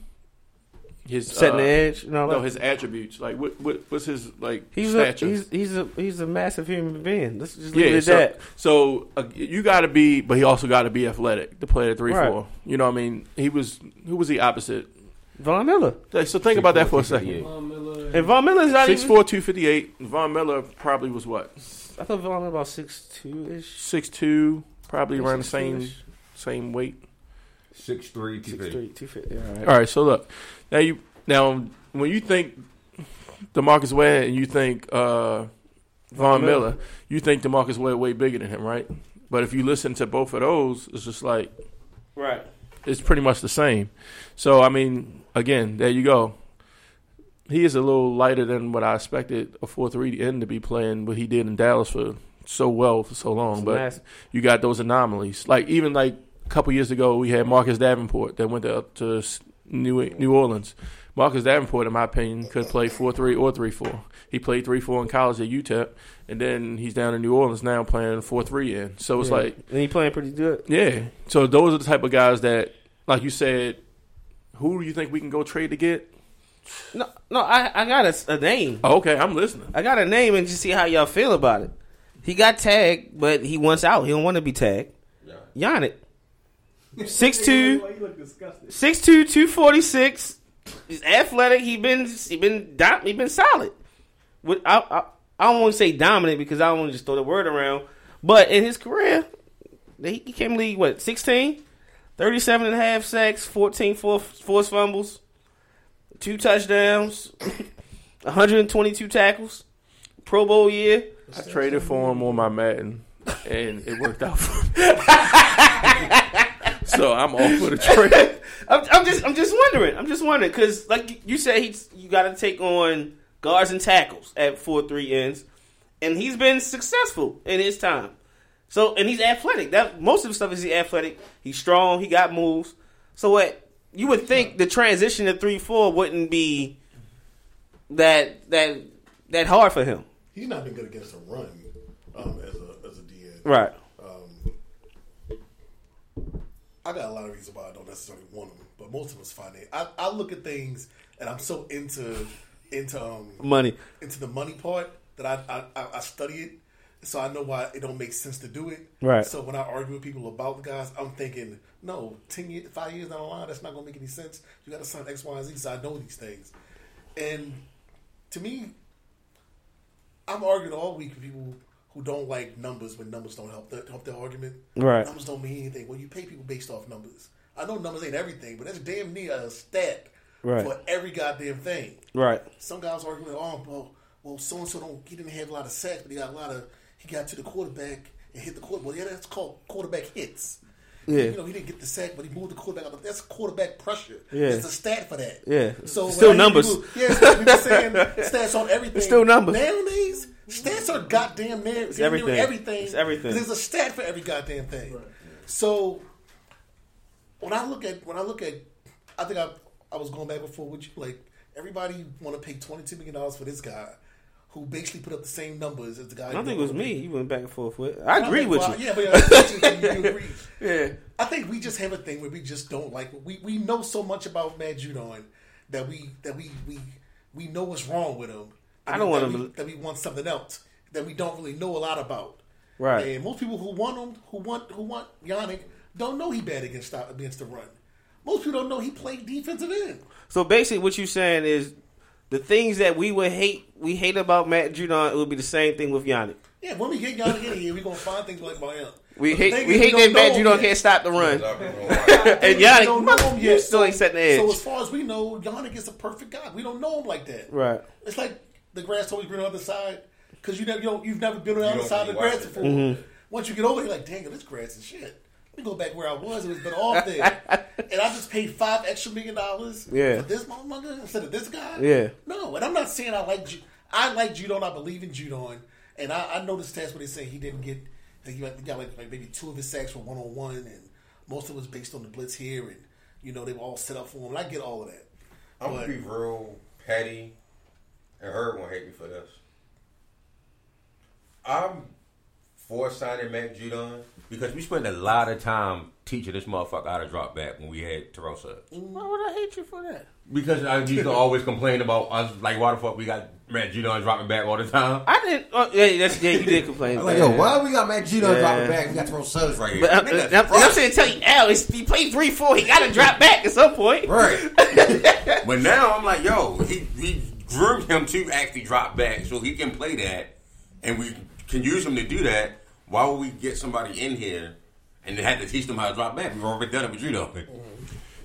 his Setting uh, the edge and all No, that. his attributes. Like what? What? What's his like He's a he's he's a he's a massive human being. Let's just leave yeah, it at so, that. so uh, you got to be, but he also got to be athletic to play at three Right. four. You know, what I mean, he was who was the opposite? Von Miller Like, So think about that for a second. Von Miller. and Von Miller's not Six even. four, two fifty eight. Von Miller probably was what I thought Von Miller about six two ish. six two, probably around the same same weight. Six three, two Six fifty. three, two fifty. All right. All right, so look now you now when you think Demarcus Ware and you think uh, Von Miller. Miller, you think Demarcus Ware way bigger than him, right? But if you listen to both of those, it's just like Right. it's pretty much the same. So I mean, again, there you go. He is a little lighter than what I expected a four three end to be playing what he did in Dallas for so well for so long. It's but massive. you got those anomalies. Like even like a couple years ago, we had Marcus Davenport that went up to New New Orleans. Marcus Davenport, in my opinion, could play four three or three four. He played three four in college at UTEP, and then he's down in New Orleans now playing four three in. So it's Yeah. like and he playing pretty good. yeah. So those are the type of guys that, like you said, who do you think we can go trade to get? No, no, I I got a, a name. Oh, okay, I'm listening. I got a name and just see how y'all feel about it. He got tagged, but he wants out. He don't want to be tagged. Yeah. Yannick. 6'2", Why you look disgusted? 6'2", 246. He's athletic. He been he been he been solid. With I I, I don't want to say dominant because I don't want to just throw the word around. But in his career, he, he came league what 16? 37 and a half sacks, 14 forced forced fumbles, two touchdowns, 122 tackles, Pro Bowl year. I traded for him on my Madden, and it worked out for me. so I'm all for the trade. I'm, I'm just I'm just wondering. I'm just wondering because like you said, he's you got to take on guards and tackles at four three ends, and he's been successful in his time. So and he's athletic. That most of the stuff is he athletic. He's strong. He got moves. So what you would think the transition to three four wouldn't be that that that hard for him, He's not been good against a run um, as a as a DN. right? Um, I got a lot of reasons why I don't necessarily want them, but most of them is finance. I, I look at things and I'm so into into um, Money. into the money part that I, I I- study it, so I know why it don't make sense to do it. Right. So when I argue with people about the guys, I'm thinking, no, ten years, five years down the line, that's not gonna make any sense. You got to sign X, Y, and Z. So I know these things, and to me, I'm arguing all week with people who don't like numbers when numbers don't help their, help their argument. Right. Numbers don't mean anything. Well, you pay people based off numbers. I know numbers ain't everything, but that's damn near a stat Right. for every goddamn thing. Right. Some guys arguing, oh, well, well, so and so don't he didn't have a lot of sacks, but he got a lot of he got to the quarterback and hit the quarterback. Well, yeah, that's called quarterback hits. Yeah. You know, he didn't get the sack, but he moved the quarterback. up. That's quarterback pressure. Yeah. It's a stat for that. Yeah. So Still I numbers. People, yeah, so people saying stats on everything. It's still numbers. Nowadays, stats are goddamn near it's everything. everything. It's everything. There's a stat for every goddamn thing. So when I look at when I look at, I think I I was going back before with you. Like everybody want to pay twenty two million dollars for this guy, who basically put up the same numbers as the guy. I don't think it was me. You went back and forth with. I I agree think, with well, you. Yeah, but uh, you agree. Yeah. I think we just have a thing where we just don't like we we know so much about Matt Judon that we that we we we know what's wrong with him. I don't that want we, him to- that we want something else that we don't really know a lot about. Right. And most people who want him, who want who want Yannick, don't know he bad against against the run. Most people don't know he played defensive end. So basically, what you're saying is the things that we would hate, we hate about Matt Judon, it would be the same thing with Yannick. Yeah, when we get Yannick in here, we're gonna find things like about him. We But hate, we hate don't that Matt Judon can't stop the run. And Yannick, don't know still ain't setting the edge. So as far as we know, Yannick is a perfect guy. We don't know him like that. Right. It's like the grass always green on the other side because you never you don't, you've never been on the other side of the grass before. Mm-hmm. Once you get over, here, you're like, dang, this grass is shit. Let me go back where I was. It was been off there, and I just paid five extra million dollars Yeah. for this motherfucker instead of this guy. Yeah. No, and I'm not saying I like Ju- I like Judon. I believe in Judon, and I, I know the stats where they say he didn't get he got, he got like, like maybe two of his sacks were one on one, and most of it was based on the blitz here, and you know they were all set up for him. And I get all of that. I'm But- gonna be real petty, and Herb won't hate me for this. I'm for signing Matt Judon because we spent a lot of time teaching this motherfucker how to drop back when we had Terrell Suggs. Why would I hate you for that? Because I used to always complain about us, like, why the fuck we got Matt Judon dropping back all the time? I didn't. Oh, yeah, that's, yeah, you did complain. I'm like, yo, why we got Matt Judon Yeah. dropping back? We got to throw Suggs right uh, here. But I'm, Nigga, I'm, I'm saying, tell you, Al, he's- he played three, four. He got to drop back at some point. right. But now I'm like, yo, he, he groomed him to actually drop back so he can play that, and we can use them to do that. Why would we get somebody in here and had to teach them how to drop back? We've already done it with Judon.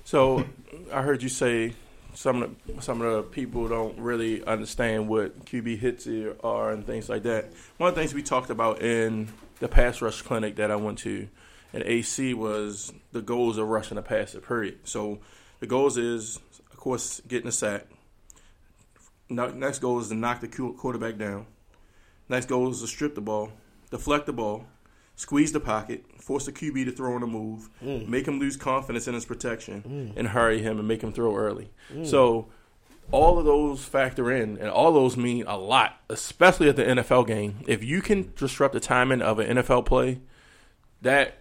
So I heard you say some of the, some of the people don't really understand what QB hits are and things like that. One of the things we talked about in the pass rush clinic that I went to in AC was the goals of rushing a passer. Period. So the goals is, of course, getting a sack. Next goal is to knock the quarterback down. Next goal is to strip the ball, deflect the ball, squeeze the pocket, force the QB to throw on a move, make him lose confidence in his protection, and hurry him and make him throw early. So all of those factor in, and all those mean a lot, especially at the NFL game. If you can disrupt the timing of an NFL play, that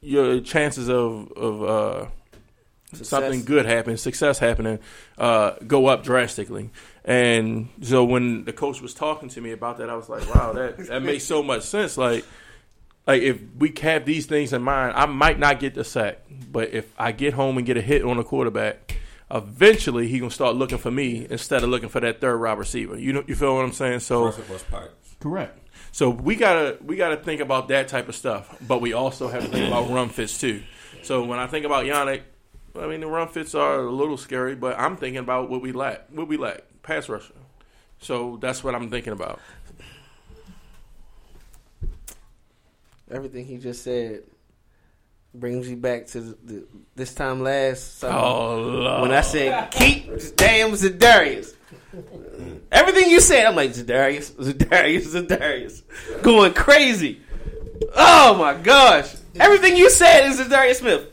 your chances of of uh, something good happening, success happening, uh, go up drastically. And so when the coach was talking to me about that, I was like, wow, that that makes so much sense. Like like if we have these things in mind, I might not get the sack, but if I get home and get a hit on the quarterback, eventually he gonna start looking for me instead of looking for that third wide receiver. You know, you feel what I'm saying? So correct. So we gotta we gotta think about that type of stuff, but we also have to think about run fits too. So when I think about Yannick, I mean the run fits are a little scary, but I'm thinking about what we lack. What we lack, pass rusher. So that's what I'm thinking about. Everything he just said brings you back to the, the, this time last summer Oh, Lord. when I said keep damn Zadarius. Everything you said, I'm like Zadarius, Zadarius, Zadarius, going crazy. Oh my gosh! Everything you said is Zadarius Smith.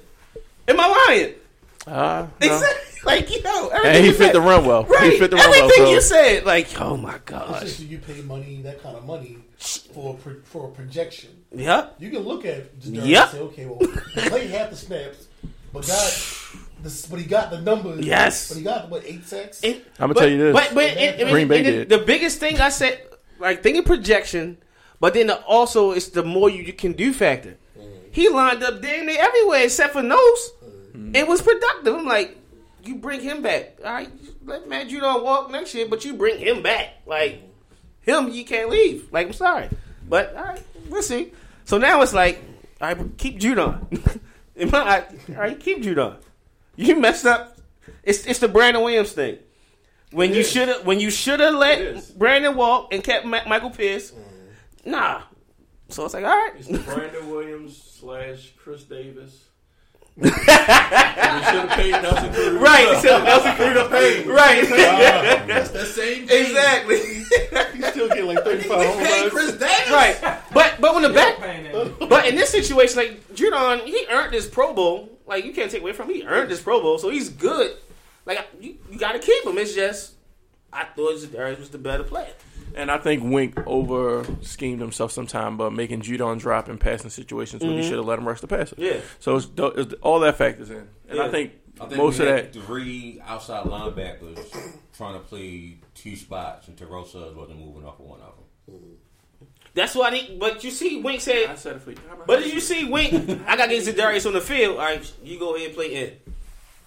Am I lying? Uh, no. Exactly. Like you know, everything And he you fit said- the run well. Right. He fit the run well. everything so- you said, like oh my It's just you pay money, that kind of money, for a pro- for a projection. Yep. You can look at Zadarius Yep. say, okay, well, he played half the snaps, but got this, but he got the numbers. Yes. but he got what eight sacks. It- I'ma but- tell you this. But, but it, it- Green Bay it- did. The biggest thing I said, like thinking projection, but then also it's the more you can do factor. Mm-hmm. He lined up damn near everywhere except for nose. Mm-hmm. It was productive. I'm like, you bring him back. All right, let Matt Judon walk next year, but you bring him back. Like him, you can't leave. Like I'm sorry, but all right, we'll see. So now it's like, all right, keep Judon. In my eye, all right, keep Judon. You messed up. It's it's the Brandon Williams thing. When you should have when you should have let Brandon walk and kept Ma- Michael Pierce, nah. So it's like all right. It's Brandon Williams slash Chris Davis. We should have paid Nelson Cruz. Right, Nelson Cruz to pay. Right, That's that same. thing. exactly. He's still getting like thirty five home Hey, runs. Chris Davis. right, but but when the back, Paying that. but in this situation, like Judon, he earned this Pro Bowl. Like you can't take away from him. He earned this Pro Bowl, so he's good. Like you, you got to keep him. It's just I thought Zadarius was the better player. And I think Wink over schemed himself sometime by making Judon drop in passing situations when he mm-hmm. should have let him rush the passer. Yeah. So it's, it's, all that factors in. And I think, I think most we of had that. three outside linebackers trying to play two spots, and Terrell Suggs wasn't moving off of one of them. Mm-hmm. That's why. They, but you see, Wink said I said it for you. But did you see Wink? I got to get Zadarius on the field. All right, you go ahead and play in.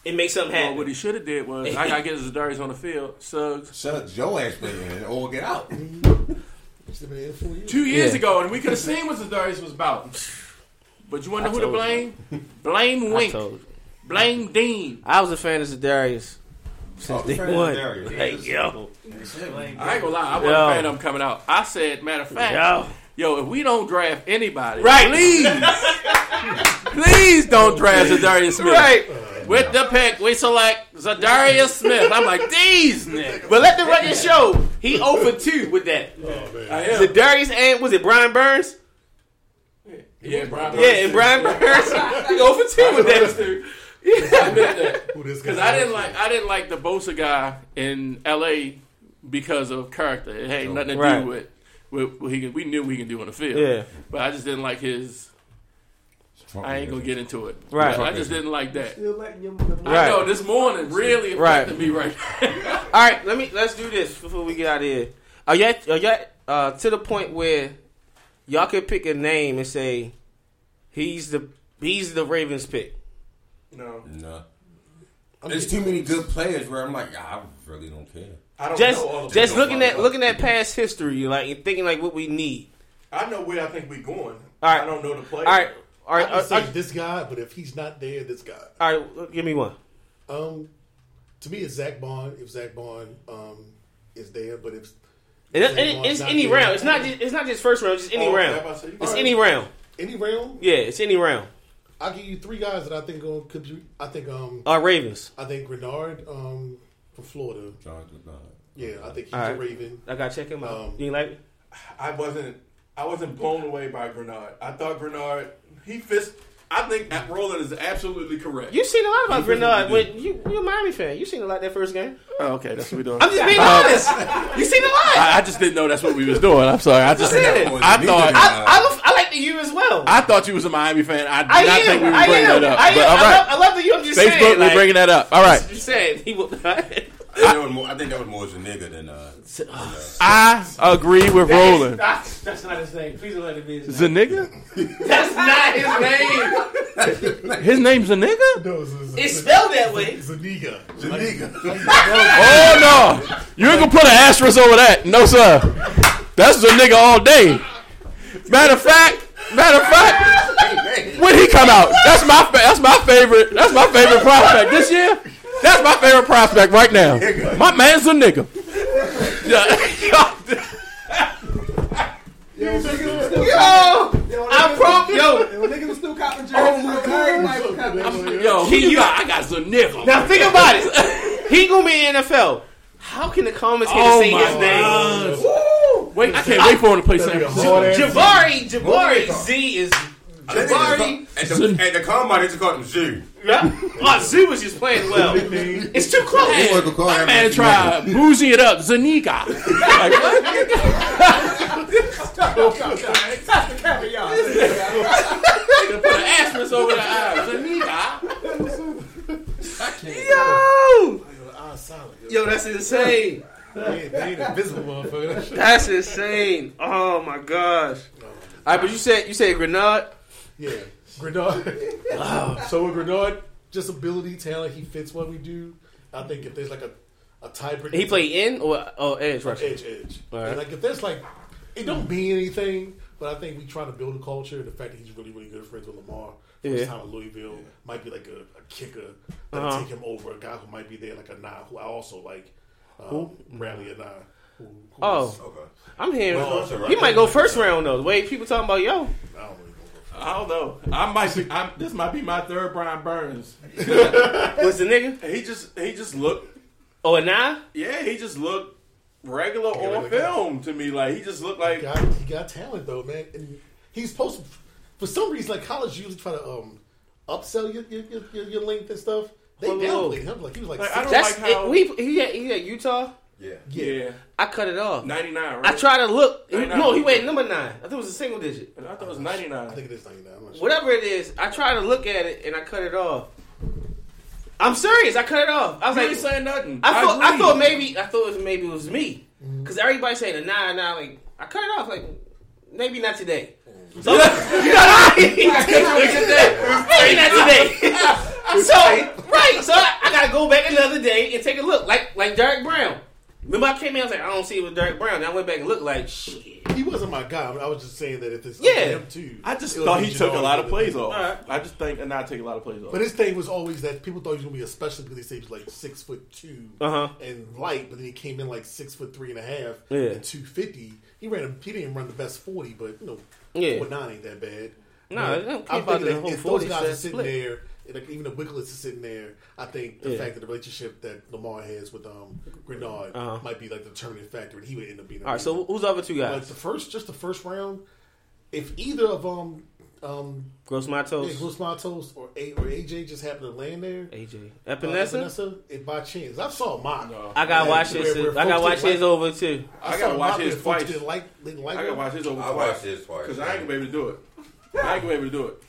It makes something Well, what he should have did was I got to get Zadarius on the field. Suggs. Suggs, your ass playing in or get out. He's been in four years. Two years Yeah. ago, and we could have seen what the Zadarius was about. But you want to I know who to told blame? Blame I Wink. told you. Blame Dean. I was a fan of Zadarius since Oh, day fan of one. Zadarius. Hey, yo, I ain't gonna lie, I wasn't Yo. a fan of him coming out. I said, matter of fact, yo, yo, if we don't draft anybody, Right. please, please don't draft Zadarius Smith. right. With the pick, we select Zadarius Smith. I'm like, these niggas. But let the record show he 0 for 2 with that. Oh, I am. Zadarius and was it Brian Burns? Yeah, Brian. Yeah, and Brian Burns he 0 for 2 with that. I admit that. Who this Because guy I didn't like I didn't like the Bosa guy in L.A. because of character. It had nothing to Right. do with what, what he can, we knew what he can do on the field. Yeah. But I just didn't like his. I ain't gonna get into it. Right. I just didn't like that. Still letting your I Right. know this morning really Right. affected me right. All right, let me let's do this before we get out of here. Are y'all, are y'all uh, to the point where y'all could pick a name and say he's the he's the Ravens pick? No. No. There's too many good players where I'm like, I really don't care. I don't Just know all of just looking at looking at past history, like and thinking like what we need. I know where I think we're going. All right. I don't know the player. All right, all I right, uh, say uh, this guy, but if he's not there, this guy. all right. Give me one. Um, to me, it's Zack Baun. If Zack Baun um is there, but if It, it- it's any there- round. It's not. Just, it's not just first round. It's just any Oh, round. I'm about to say, you It's any round. any round, Yeah, it's any round. I'll give you three guys that I think going could be. I think um Uh, Ravens. I think Greenard um from Florida. Jonathan Bond. Yeah, I think he's All a. Raven. I gotta check him out. Um, you like it? I wasn't. I wasn't blown away by Greenard. I thought Greenard. He fits. I think Roland is absolutely correct. You've seen a lot about He really Greenard. did. When you you a Miami fan. you've seen a lot that first game. oh, okay, that's what we're doing. I'm just being uh, honest. You seen a lot. I, I just didn't know that's what we was doing. I'm sorry. I just That's it. I thought I, I, love, I like the U as well. I thought you was a Miami fan. I did I not am. think we were I bringing am. that up. I am. But all I, love, I love the U. I'm just Facebook, saying. we're like, bringing that up. All right, Just saying. He will. I, think that was more, I think that was more as a nigga than uh. I agree with Roland. That's, that's not his name. Please don't let it be his The nigga? That's not his name. His name's a nigga? No, it's, it's, It's spelled that way. Zuniga. Nigga. Oh no! You ain't gonna put an asterisk over that. No sir. That's a nigga all day. Matter of fact, matter of fact, when he come out, that's my fa- that's my favorite. That's my favorite prospect this year. That's my favorite prospect right now. My man's a nigga. Yo, I'm pro. Yo, When niggas was still copping jerseys, oh my god, Yo, who you got? I got some nigga. now think about it. He gonna be in the NFL. How can the commentator Oh say my his name? Woo! Wait, I can't wait for him to play San Francisco. Jabari, Jabari Z is Jabari. At the, at the combine, they just called him Zoo. Yeah. Oh, Z was just playing well. It's too close. He wasn't gonna call My that man man tried boozy it up, Zuniga. Like, what? Nigga put an asterisk over the eye. Zuniga. Yo, yo, that's insane. They, they ain't invisible, motherfucker. That's insane. Oh my gosh. All right, but you said you said Greenard. Yeah, Greenard. so with Greenard, just ability, talent, he fits what we do. I think if there's like a a tiebreaker, He play in or or edge rusher. edge, edge. All right. And like if there's like, it don't mean anything, but I think we trying to build a culture. The fact that he's really, really good friends with Lamar, from his Yeah. time at Louisville, might be like a, a kicker that Uh-huh. take him over. A guy who might be there like a nine, who I also like, um, Bradley Anae. Who, who Oh, was- Okay. I'm hearing Well, also, right. he might go first round though. The way people talking about yo. I don't know. I don't know. I might be. I'm, this might be my third Brian Burns. What's the nigga? He just he just looked. Oh, a nine? Yeah, he just looked regular on like that. film to me. Like he just looked like. He got, he got talent though, man, and he's supposed to. For some reason, like college usually try to um upsell your your, your, your, your length and stuff. They downplayed him like he was like, Like, I don't That's like how- it, we. He at, he at Utah. Yeah. Yeah, I cut it off. ninety nine. I Right? tried to look. No, he went number nine. I thought it was a single digit. I thought it was ninety I think it is ninety nine. Sure. Whatever it is, I tried to look at it and I cut it off. I'm serious. I cut it off. I was You like, ain't saying nothing. I thought I, agree. thought maybe I thought it was, maybe it was me mm-hmm. because everybody saying a nine nine. Like I cut it off. Like maybe not today. Mm-hmm. So, you know what I mean? maybe not today. so right. So I, I gotta go back another day and take a look. Like like Derrick Brown. Remember I came in. I was like, I don't see it with Derrick Brown. Then I went back and looked like shit. He wasn't my guy. I, I was just saying that if it's Yeah. up him too. I just thought he took a lot of plays off. Alright. I just think and not take a lot of plays off. But his thing was always that people thought he was gonna be a specialist because they say he was like six foot two Uh-huh. and light, but then he came in like six foot three and a half Yeah. and two fifty. He ran. A, he didn't run the best forty, but you know, Yeah. four nine ain't that bad. Nah, But don't I'm care about thinking that whole if 40 those guys are sitting split. there, and like even the Willekes is sitting there. I think the Yeah. fact that the relationship that Lamar has with um Greenard Uh-huh. might be like the determining factor, and he would end up being. a All right. So who's the other two But guys? the first, just the first round, if either of them um, Gross yeah, Matos, Gus Matos or A, or AJ just happened to land there. AJ, Uh, Epenesa. Epenesa, it by chance. I saw a mock. I gotta watch this. I gotta watch didn't his like- over too. I saw gotta watch mock his where twice. Didn't like, didn't like I gotta watch his over I twice. watched his twice. Because I ain't gonna be able to do it. I ain't gonna be able to do it.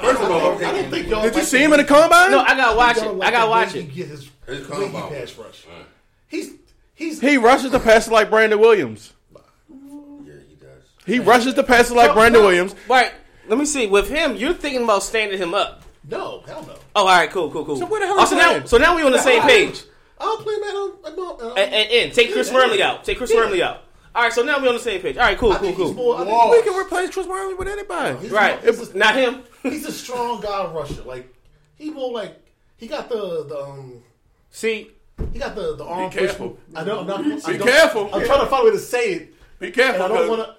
First of all, I don't think y'all Did you like see him in the combine? No, I gotta watch y'all it. I gotta watch way it. He get his, His the way he pass rush. He's he's He rushes the passer like Brandon Williams. Yeah, he does. He rushes the passer like Brandon Williams. Right. Let me see. With him, you're thinking about standing him up. no hell no. Oh, all right, cool, cool, cool. So where the hell oh, is so now, at? so now we on the same page. I'll play man on. on, on And, and, and take Chris Yeah. Wormley out. Take Chris Yeah. Wormley out. All right, so now we on the same page. All right, cool, I cool, cool. more. I think We can replace Chris Wormley with anybody. he's Right. more- he's a- Not him. He's a strong guy rusher. Like he more like he got the the um See, he got the the arm. careful. I don't. I'm I Be don't- careful. I'm trying to find a way to say it. Be And careful. I don't want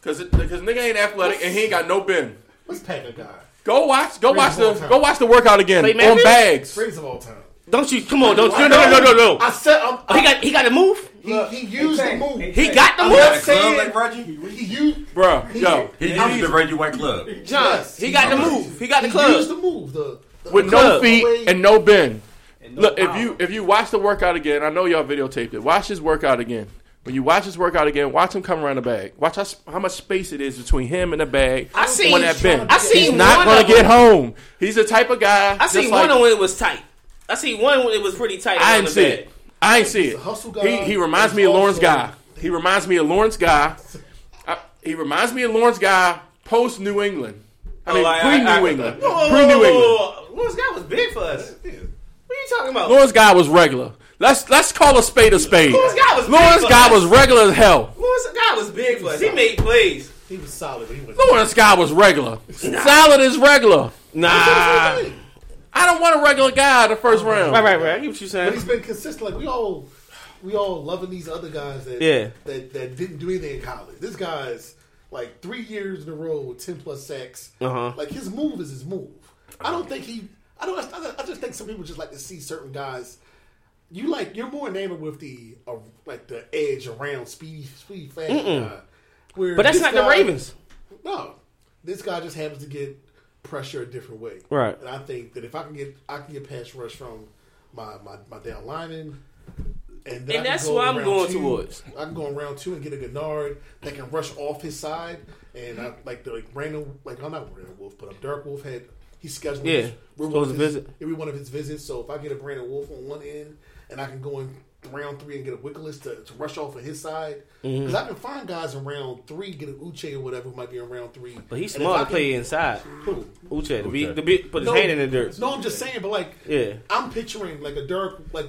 Because to. because nigga ain't athletic and he ain't got no bend. Let's pack a guy. Go watch. Go watch Greatest of all the. time. Go watch the workout again Clay on Matthews? bags. Greatest of all time. don't you? Come on, don't. No, no, no, no, no. I said I'm, He got, he got to move. He, he used the move. He got the I'm move. not Club saying like Reggie? he used. Bro, yo, He used the Reggie White club. John, Yes, he he got the move. He got the club. He used the move. The, the with the no feet and no bend. no Look, if you if you watch the workout again, I know y'all videotaped it. Watch his workout again. When you watch his workout again, watch him come around the bag. Watch how, how much space it is between him and the bag I seen- on that bend. I seen He's not going to get home. He's the type of guy. I just seen like, one when it was tight. I seen one when it was pretty tight. I on didn't the see bed. it. I ain't see it. hustle guy. He he reminds me of Lawrence Guy. He reminds me of Lawrence Guy. I, he reminds me of Lawrence Guy post New England. I mean Oh, I- pre New England. Whoa, whoa, Pre whoa, New England. whoa, whoa. Lawrence guy was big for us. What are you talking about? Lawrence Guy was regular. Let's let's call a spade a spade. Lawrence Guy was big Lawrence for Guy us. was regular as hell. Lawrence guy was big for us. He made plays. He was solid. He was Lawrence Guy was regular. Solid is regular. Nah. Right, I don't want a regular guy the first round. Right, right, right. I get what you're But he's saying. been consistent. Like we all, we all loving these other guys that Yeah. that that didn't do anything in college. This guy's like three years in a row with ten plus sacks. Uh-huh. Like his move is his move. I don't think he. I don't. I, I just think some people just like to see certain guys. You like you're more enamored with the uh, like the edge around speedy, speedy fast guy. Where But that's this not the Ravens. No, this guy just happens to get pressure a different way. Right. And I think that if I can get I can get pass rush from my my, my down lineman. And, then And that's go what I'm going two, towards. I can go on round two and get a Greenard that can rush off his side, and I like the like Brandon, like I'm not Brandon Wolf, but I'm Derek Wolfe had he scheduled. Yeah, his- every supposed one of to his- visit. every one of his visits. So if I get a Brandon Wolf on one end, and I can go in round three and get a Willekes to, to rush off of his side, Mm-hmm. because I can find guys in round three, get an Uche or whatever who might be in round three. But he's And smart I to play inside. Who? Uche, to be, Uche. to be, put his hand in the dirt. No, I'm just saying, but like, Yeah. I'm picturing like a Dirk, like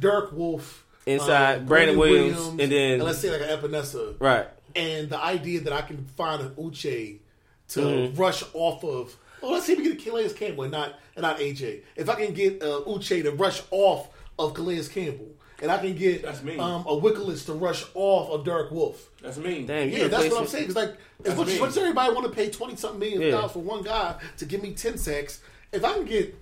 Derek Wolfe Inside, um, Brandon Williams, and then- let's say like an Epenesa, Right. And the idea that I can find an Uche to Mm-hmm. rush off of. Well, let's see if we get a Calais Campbell and not and not AJ. If I can get uh, Uche to rush off of Calais Campbell, and I can get That's mean. um, a Willekes to rush off of Derek Wolfe. That's mean. Damn, Yeah, that's what I'm saying. It's like as That's much, much as everybody want to pay twenty something million Yeah. dollars for one guy to give me ten sacks, if I can get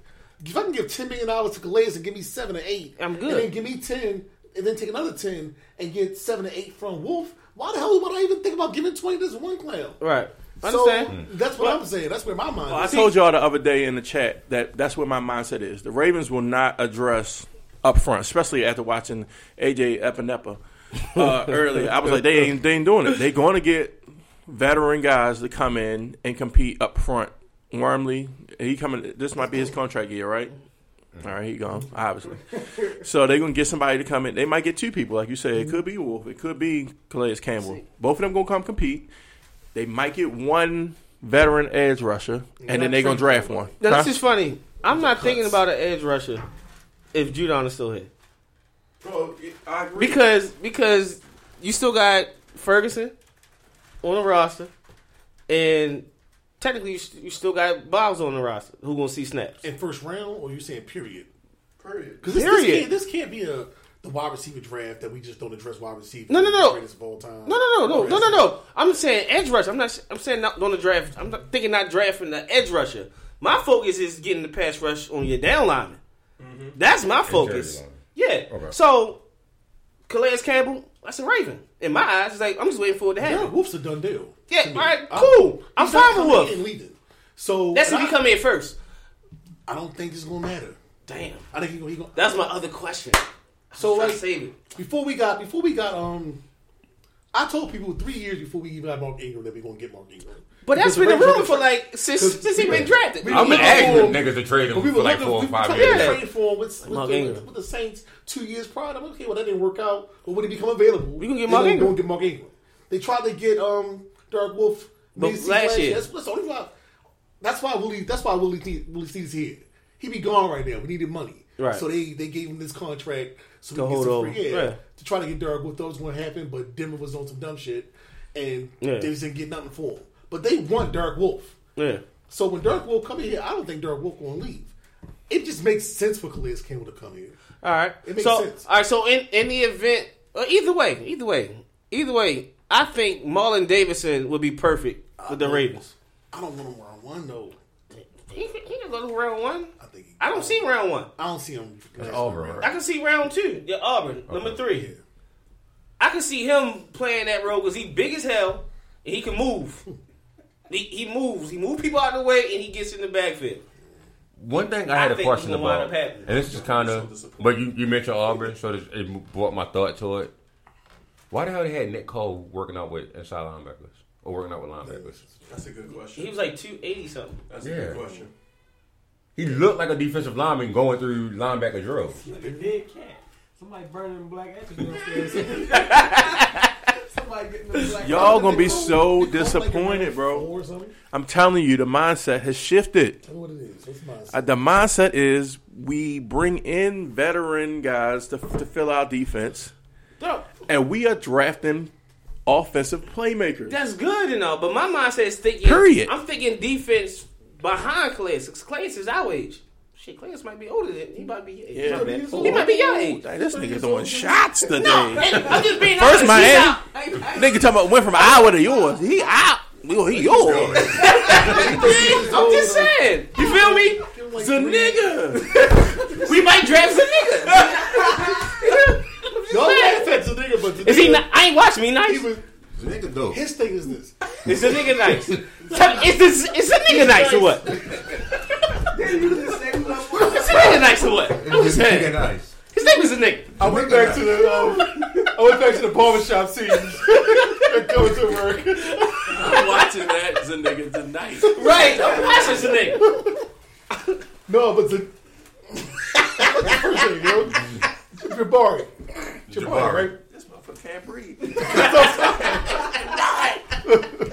if I can give ten million dollars to Calais and give me seven or eight, I'm good. And then give me ten, and then take another ten and get seven or eight from Wolfe. Why the hell would I even think about giving twenty to this one clown? Right. So Understand? that's what I'm saying. That's where my mind. Well, I told y'all the other day in the chat that that's where my mindset is. The Ravens will not address up front, especially after watching AJ Epenesa uh, earlier. I was like, they ain't they ain't doing it. They're going to get veteran guys to come in and compete up front. Wormley, he coming. This might be his contract year, right? All right, he gone obviously. So they're gonna get somebody to come in. They might get two people, like you said. It could be Wolfe. It could be Calais Campbell. Both of them gonna come compete. They might get one veteran edge rusher, and then they're gonna draft one. Now, Huh? this is funny. I'm not thinking about an edge rusher if Judon is still here. Bro, I agree. Because because you still got Ferguson on the roster, and technically you, you still got Bobs on the roster who gonna see snaps. in first round, or you saying period? Period. Because this, Period. This, can't, this can't be a the wide receiver draft that we just don't address wide receiver. No, no, no. Greatest of all time. No, no, no, no, no, no, no. I'm saying edge rusher. I'm not. I'm saying not on the draft. I'm not thinking not drafting the edge rusher. My focus is getting the pass rush on your down lineman. That's my focus. Yeah. Okay. So, Calais Campbell, that's a Raven. In my eyes, it's like I'm just waiting for it to Derek happen. Wolfe's a done deal. Yeah, to me. all right, I'm- cool. I'm he's not fine with coming Wolfe. and leading. So That's if and he come in first. I don't think it's gonna matter. Damn. I think he gonna. He gonna That's my other question. so Try like save it. before we got before we got um, I told people three years before we even got Mark Ingram that we are gonna get Mark Ingram. But that's Because been the Ravens- rumor for like since Because- since he been drafted. We- I've been looking asking for- niggas to trade him we for were like looking, four or we five tried years. to Yeah. trade for him with, with, Mark the, Ingram. with the Saints two years prior. I'm okay, well that didn't work out. But when he become available, We gonna get Mark gonna Ingram. Go and get Mark Ingram. They tried to get um Derek Wolfe But mid-season last year. That's, that's the only why. That's why Willie. That's why Willie T- Willie Steve's here. He be gone right now. We needed money, Right. So they they gave him this contract so To we hold get some free yeah, Yeah. To try to get Derek Wolfe. Thought it was going to happen, but Denver was on some dumb shit, and Yeah. they just didn't get nothing for him. But they want Derek Wolfe. Yeah. So when Derek Wolfe come in here, I don't think Derek Wolfe going to leave. It just makes sense for Calais Campbell to come here. All right. It makes so sense. all right. So in in the event, uh, either way, either way, either way, I think Marlon Davidson would be perfect for the Ravens. I don't want him round one though. He can, he can go to round one. I think he, I don't see round one. I don't see him. Auburn, I can see round two. Yeah, Auburn, number three. Yeah. I can see him playing that role because he big as hell and he can move. he, he moves. He moves people out of the way and he gets in the backfield. One thing I I had a question it's gonna wind about, and this is kind of, but you, you mentioned Auburn, so this, it brought my thought to it. Why the hell they had Nick Coe working out with inside linebackers or working out with linebackers? That's a good question. He was like two eighty something. That's a good question. He looked like a defensive lineman going through linebacker drills. Like a dead cat. Somebody burning black ashes upstairs. Somebody getting the black Y'all gonna be so Nick Coe like a disappointed, bro. four or something? I'm telling you, the mindset has shifted. Tell me what it is. What's mine? Uh, the mindset is we bring in veteran guys to, to fill our defense, and we are drafting offensive playmakers. that's good and all, but my mindset is thinking. Period. I'm thinking defense behind Clay. Because Clay is our age. Shit, Clay might be older than he might be. Yeah, he, man. he might be your age. Hey, this nigga throwing shots today. No, I'm just being First honest. Miami. Nigga talking about went from Iowa to yours. He out. Yo, he yours. I'm just saying. You feel me? It's a nigga. We might draft the nigga. No offense to nigga, but the Is he? nigga- Not, I ain't watching me he nice. Was, Nigga dope. his thing is this. Is the nigga nice? Tell Is this? Is the nigga nice or what? Is the nigga nice or what? I'm just Nigga saying. nice. His name is a nigga. I went back to the um, I went back to the barbershop scene and going to work. I'm watching that. It's a nigga tonight. Right. I'm watching the nigga. No, but the what's the first name, yo? Jabari. Jabari, right? This can't breathe. It's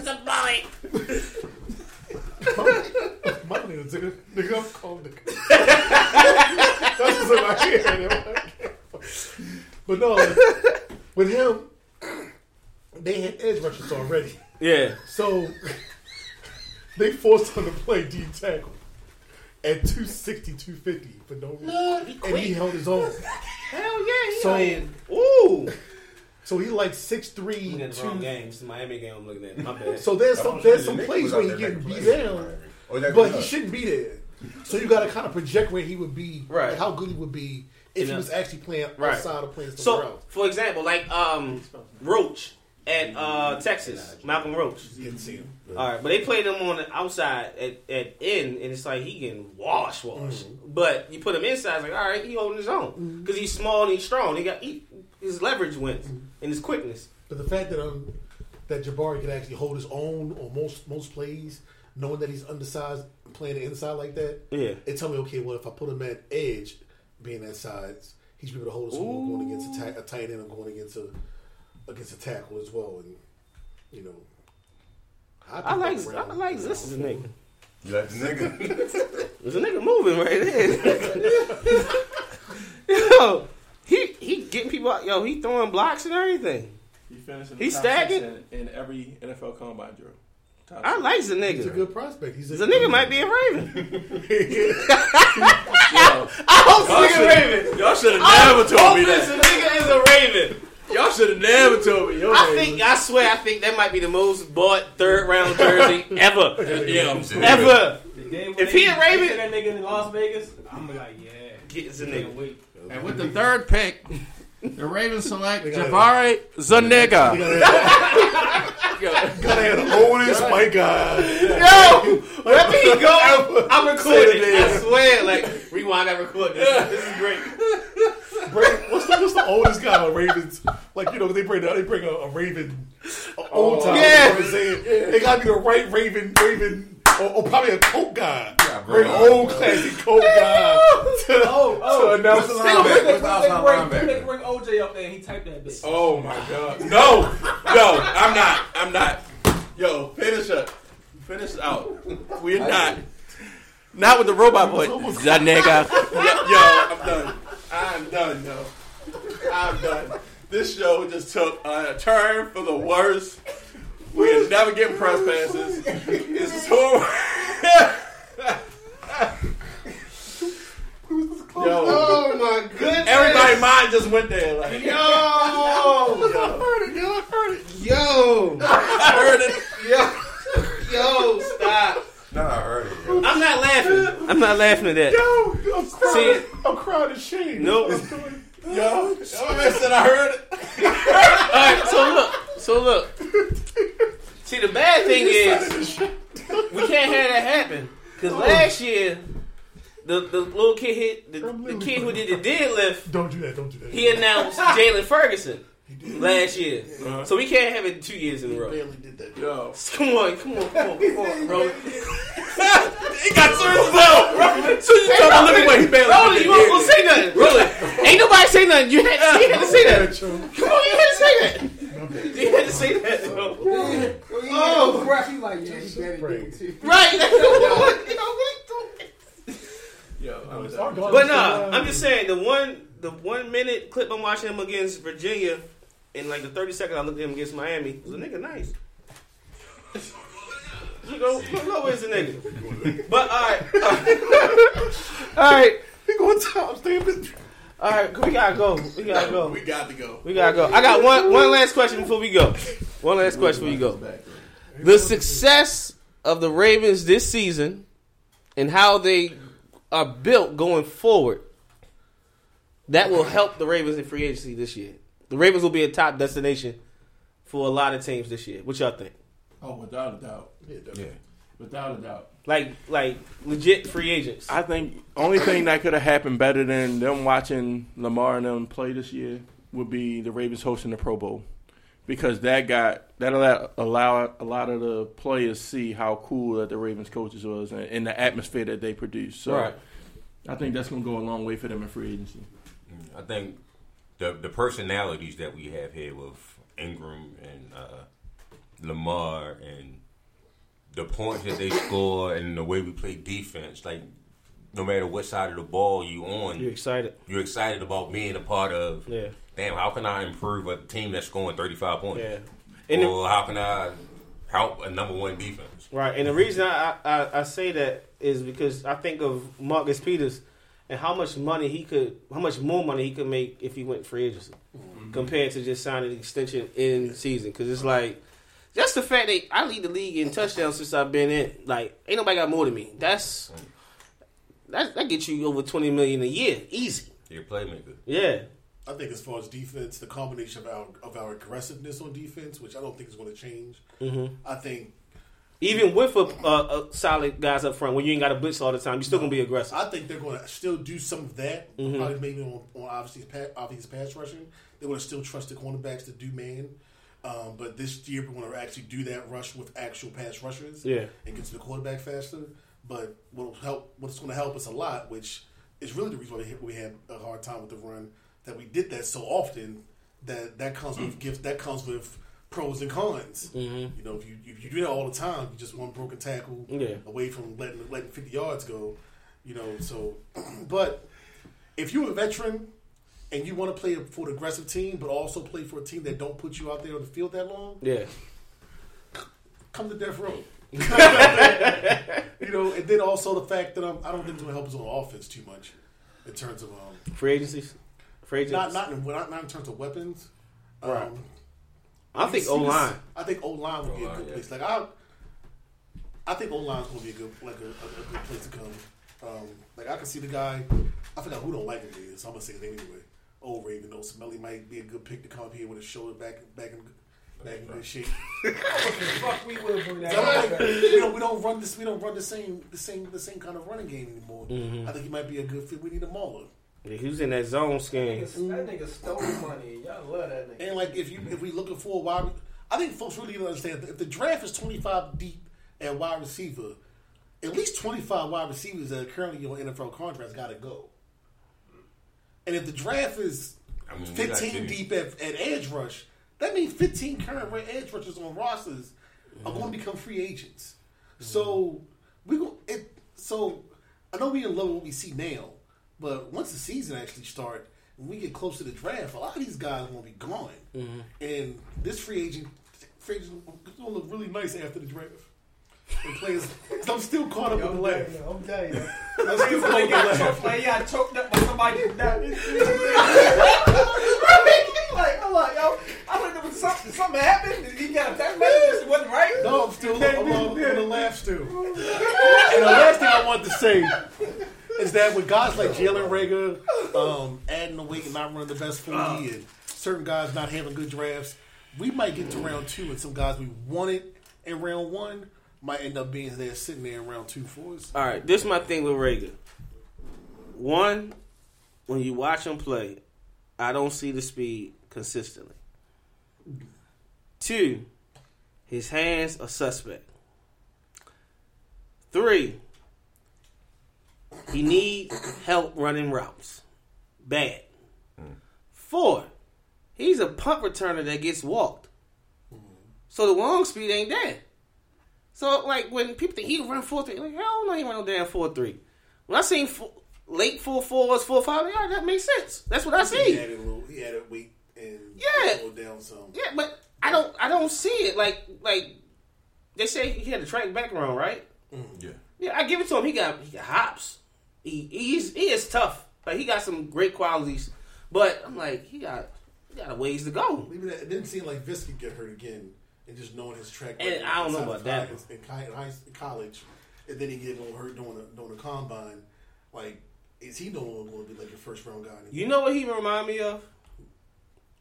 a boy. My name is nigga. Nigga, I'm called nigga. That's what's in my head. But no, like, with him, they had edge rushers already. Yeah. So they forced him to play D tackle at 260, 250 for no reason. and he held his own. Hell yeah. He So- Ooh. So he like 6'3, Looking at the wrong game. It's the Miami game I'm looking at. My bad. So there's some there's some plays where he getting beat down, but he shouldn't be there. So you got to kind of project where he would be, Right. like how good he would be if he was actually playing Right. outside of playing somewhere So, else. for example, like um, Roach at uh, Texas, Malcolm Roach. Didn't see him. All right, but they played him on the outside at, at end, and it's like he getting wash wash. Mm-hmm. But you put him inside, it's like all right, he holding his own because he's small and he's strong. He got he, his leverage wins Mm-hmm. and his quickness. But the fact that um that Jabari can actually hold his own on most most plays, knowing that he's undersized, playing the inside like that, Yeah. it tell me okay, well if I put him at edge, being that size, he's able to hold his own going against a, ta- a tight end and going against a against a tackle as well, and you know. I like think I like this is a nigga. You like the nigga? There's a nigga moving right there. yo, he he getting people out. Yo, he throwing blocks and everything. He finished He's stacking? in, in every NFL combine drill. Top I six. like the nigga. He's a good prospect. He's a, The nigga might be a Raven. Yo, I hope y'all this nigga Raven. Y'all should have never told me this that. nigga is a Raven. Y'all should have never told me. Yo, I think I swear I think that might be the most bought third round jersey ever. yeah, I'm serious. Ever. The day when If he a Raven- they say that nigga in Las Vegas, I'm be like, yeah. Get the nigga. And with the third pick, the Ravens select Jabari Zuniga. Gotta have the oldest white guy. Yo, wherever he go, I'm recording. Say I swear, like rewind. I record this. This is great. Bring, what's the what's the oldest guy on Ravens? Like you know they bring they bring a, a Raven, a old oh. time. yeah. You know what I'm saying? They gotta be the right Raven, Raven, or, or probably a Coke guy. Yeah, bro. bring an old classic Coke guy to, Oh, oh. to announce the the They linebacker? bring, they, bring, they, they bring OJ up there and he typed that bitch. Oh my god. No, no, I'm not. I'm not. Yo, finish up. Finish out. We're not. Not with the robot voice. That nigga. Yo, yo, I'm done. I'm done, yo. I'm done. This show just took a turn for the worse. We're never getting press passes. It's so. Yo, Oh my goodness. everybody's mind just went there. Like, Yo, I heard it, yo, I heard it. yo, I heard it. yo, stop. No, I heard it. Yo. I'm not laughing. I'm not laughing at that. Yo, I'm crying. See- I'm crying in shame. Nope. Yo, yo, man said I heard it. All right, so look, so look. See, the bad thing is we can't have that happen because oh. last year the the little kid hit the, the kid who did the deadlift. Don't do that. Don't do that. He announced Jaylon Ferguson last year, uh-huh. so we can't have it two years in a row. barely did that. Yo, Come on, come on, come on, come on, bro. he got serious though. Right? So you talking about look at what he barely Rolly, did. you weren't gonna say nothing. Rolly, ain't nobody say nothing. You had, you had to say that. Come on, you had to say that. You had to say that. Bro. Oh, rap, he like, yeah, he better do it too. Right. Yo, I'm It's done. our God. But nah, I'm just saying the one the one minute clip I'm watching him against Virginia, in like the 30 seconds I looked at him against Miami, was a nigga nice. You go, look, look, where's the nigga? But all right, all right, He going top stamp it. All right, we gotta go. We gotta go. We got to go. We gotta go. I got one one last question before we go. One last question before you go. The success of the Ravens this season and how they are built going forward, that will help the Ravens in free agency this year. The Ravens will be a top destination for a lot of teams this year. What y'all think? Oh, without a doubt. Yeah. Without a doubt. Like like legit free agents. I think only thing that could have happened better than them watching Lamar and them play this year would be the Ravens hosting the Pro Bowl, because that got that allowed allow a lot of the players see how cool that the Ravens coaches was and, and the atmosphere that they produced. So Right. I think that's going to go a long way for them in free agency. I think the the personalities that we have here with Ingram and uh, Lamar and the points that they score and the way we play defense, like no matter what side of the ball you on, you're excited? you're excited about being a part of. Yeah. Damn, how can I improve a team that's scoring 35 points? Yeah. And the- how can I help a number one defense? Right, and the reason I, I, I say that is because I think of Marcus Peters and how much money he could, how much more money he could make if he went free agency mm-hmm. compared to just signing an extension in season. Because it's like just the fact that I lead the league in touchdowns since I've been in. Like, ain't nobody got more than me. That's that that gets you over twenty million a year, easy. You're a playmaker. Yeah, I think as far as defense, the combination of our of our aggressiveness on defense, which I don't think is going to change. Mm-hmm. I think even with a, a, a solid guys up front, when you ain't got to blitz all the time, you still gonna be aggressive. I think they're going to still do some of that. Mhm. Probably maybe on, on obviously pa- obvious pass rushing. They're going to still trust the cornerbacks to do man. Um, but this year we're going to actually do that rush with actual pass rushers. Yeah. and get to the quarterback faster. But what will help? What's going to help us a lot, which is really the reason why we had a hard time with the run, that we did that so often. That that comes with gifts. That comes with pros and cons. Mhm. You know, if you if you do that all the time, you just one broken tackle Yeah. away from letting letting fifty yards go. You know, so but if you're a veteran and you want to play for an aggressive team, but also play for a team that don't put you out there on the field that long, Yeah, come to death row. you know, and then also the fact that um, I don't think it's going to help us on offense too much in terms of um, free agencies, free agents. not not in, not not in terms of weapons. Um, Right. I think you O line. I think O line would be a O-line, good yeah. place. Like I, I think O line's going to be a good like a, a, a good place to come. Um, like I can see the guy. I forgot who don't like him is. So I'm gonna say his name anyway. Old even though. Smelly might be a good pick to come up here with his shoulder back back in back in good shape. Fuck, we will bring that. I don't we don't we don't run this we don't run the same the same the same kind of running game anymore. Mm-hmm. I think he might be a good fit. We need a mauler. Yeah, he was in that zone scheme. Nigga- That nigga stole money. Y'all love that nigga. And like if you if we looking for a wide, I think folks really don't understand if the draft is twenty five deep at wide receiver, at least twenty five wide receivers that are currently on NFL contracts got to go. And if the draft is I mean, we got fifteen two. deep at, at edge rush, that means fifteen current edge rushers on rosters are going to mm-hmm. become free agents. Mm-hmm. So we go it. So I know we in love with what we see now, but once the season actually start, when we get close to the draft, a lot of these guys will be gone, mm-hmm. and this free agent, free agent is going to look really nice after the draft. And players, I'm still caught up Yo, in the I'm laugh. I'm telling you. I'm still caught up in the choked, like, he got choked up by somebody. That, like, I'm like, yo, I there was something, something happened. He got a text. It wasn't right. No, I'm still I'm in the laugh still. And the last thing I want to say is that with guys like Jalen Reagor um, adding the weight and not running the best 40 and certain guys not having good drafts, we might get to round two and some guys we wanted in round one might end up being there sitting there in round two for us. All right, this is my thing with Reagor. One, when you watch him play, I don't see the speed consistently. Two, his hands are suspect. Three, he needs help running routes. Bad. Four, he's a punt returner that gets walked. So the long speed ain't there. So like when people think he can run four three, like hell no, he run no damn four three. When I seen four, late four fours, four five, yeah, that makes sense. That's what I He see. added a little, he added weight and Yeah. slowed down some. Yeah, but I don't, I don't see it. Like, like they say he had a track background, right? Mm-hmm. Yeah. Yeah, I give it to him. He got, he got hops. He, he's, he is tough. Like he got some great qualities, but I'm like, he got, he got a ways to go. Maybe that, it didn't seem like Visky get hurt again, and just knowing his track. And I don't know about that In, in college, and then he get little hurt doing a doing a combine. Like, is he no longer going to be like your first round guy? Anymore? You know what he remind me of?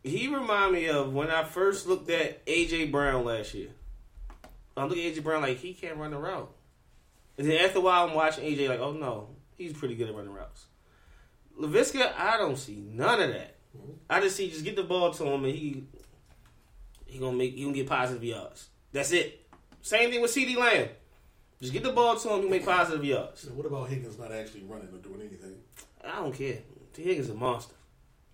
He remind me of when I first looked at AJ Brown last year. I'm looking at AJ Brown like he can't run the route. And then after a while I'm watching AJ like, oh no, he's pretty good at running routes. Laviska, I don't see none of that. Mm-hmm. I just see just get the ball to him and he he gonna make he gonna get positive yards. That's it. Same thing with CeeDee Lamb. Just get the ball to him, he make positive yards. So what about Higgins not actually running or doing anything? I don't care. Tee Higgins a monster.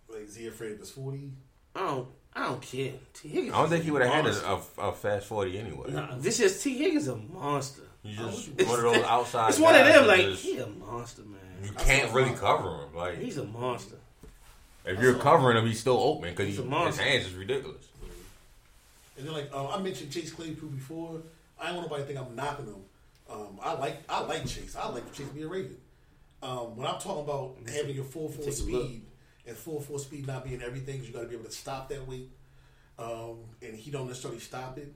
Like, is he afraid of his forty? I don't. I don't care. Tee Higgins. I don't think he would have had a, a, a fast forty anyway. Nah, this is Tee Higgins a monster. You just one of those outside. It's one of them. Like just- he a monster, man. you can't really cover him. Like He's a monster. if you're covering him, he's still open because He's a his monster. hands is ridiculous. And then like um, I mentioned Chase Claypool before. I don't want nobody to think I'm knocking him. Um, I like I like Chase. I like Chase to be a Raven. Um, when I'm talking about having your full four Take a look. speed and full four speed not being everything, you got to be able to stop that weight. Um, and he don't necessarily stop it.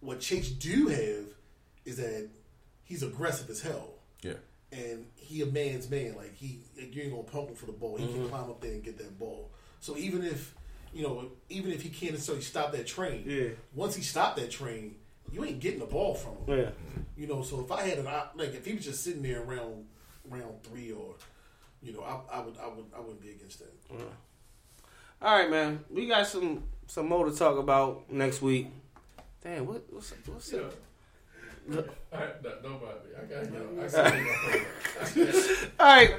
What Chase do have is that he's aggressive as hell, Yeah. and he a man's man. Like he, you ain't gonna pump him for the ball. He Mm-hmm. can climb up there and get that ball. So even if you know, even if he can't necessarily stop that train, Yeah. once he stopped that train, you ain't getting the ball from him. Yeah. You know, so if I had an op- like if he was just sitting there around round three or you know, I, I would I would I wouldn't be against that. All right, man. We got some some more to talk about next week. Damn, what what's what's up? All right.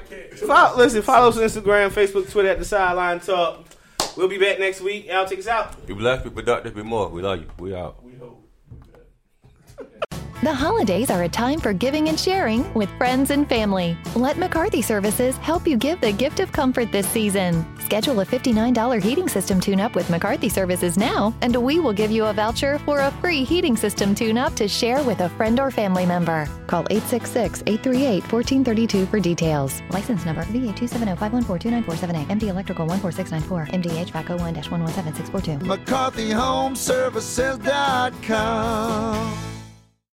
Follow, listen, follow us on Instagram, Facebook, Twitter at the Sideline Talk. We'll be back next week. Al, take us out. Be blessed, be productive, be more. We love you. We out. The holidays are a time for giving and sharing with friends and family. Let McCarthy Services help you give the gift of comfort this season. Schedule a $59 heating system tune up with McCarthy Services now, and we will give you a voucher for a free heating system tune up to share with a friend or family member. Call 866 838 1432 for details. License number VA27051429478, MD Electrical 14694, MD HVAC 01 117642. McCarthyHomeservices.com.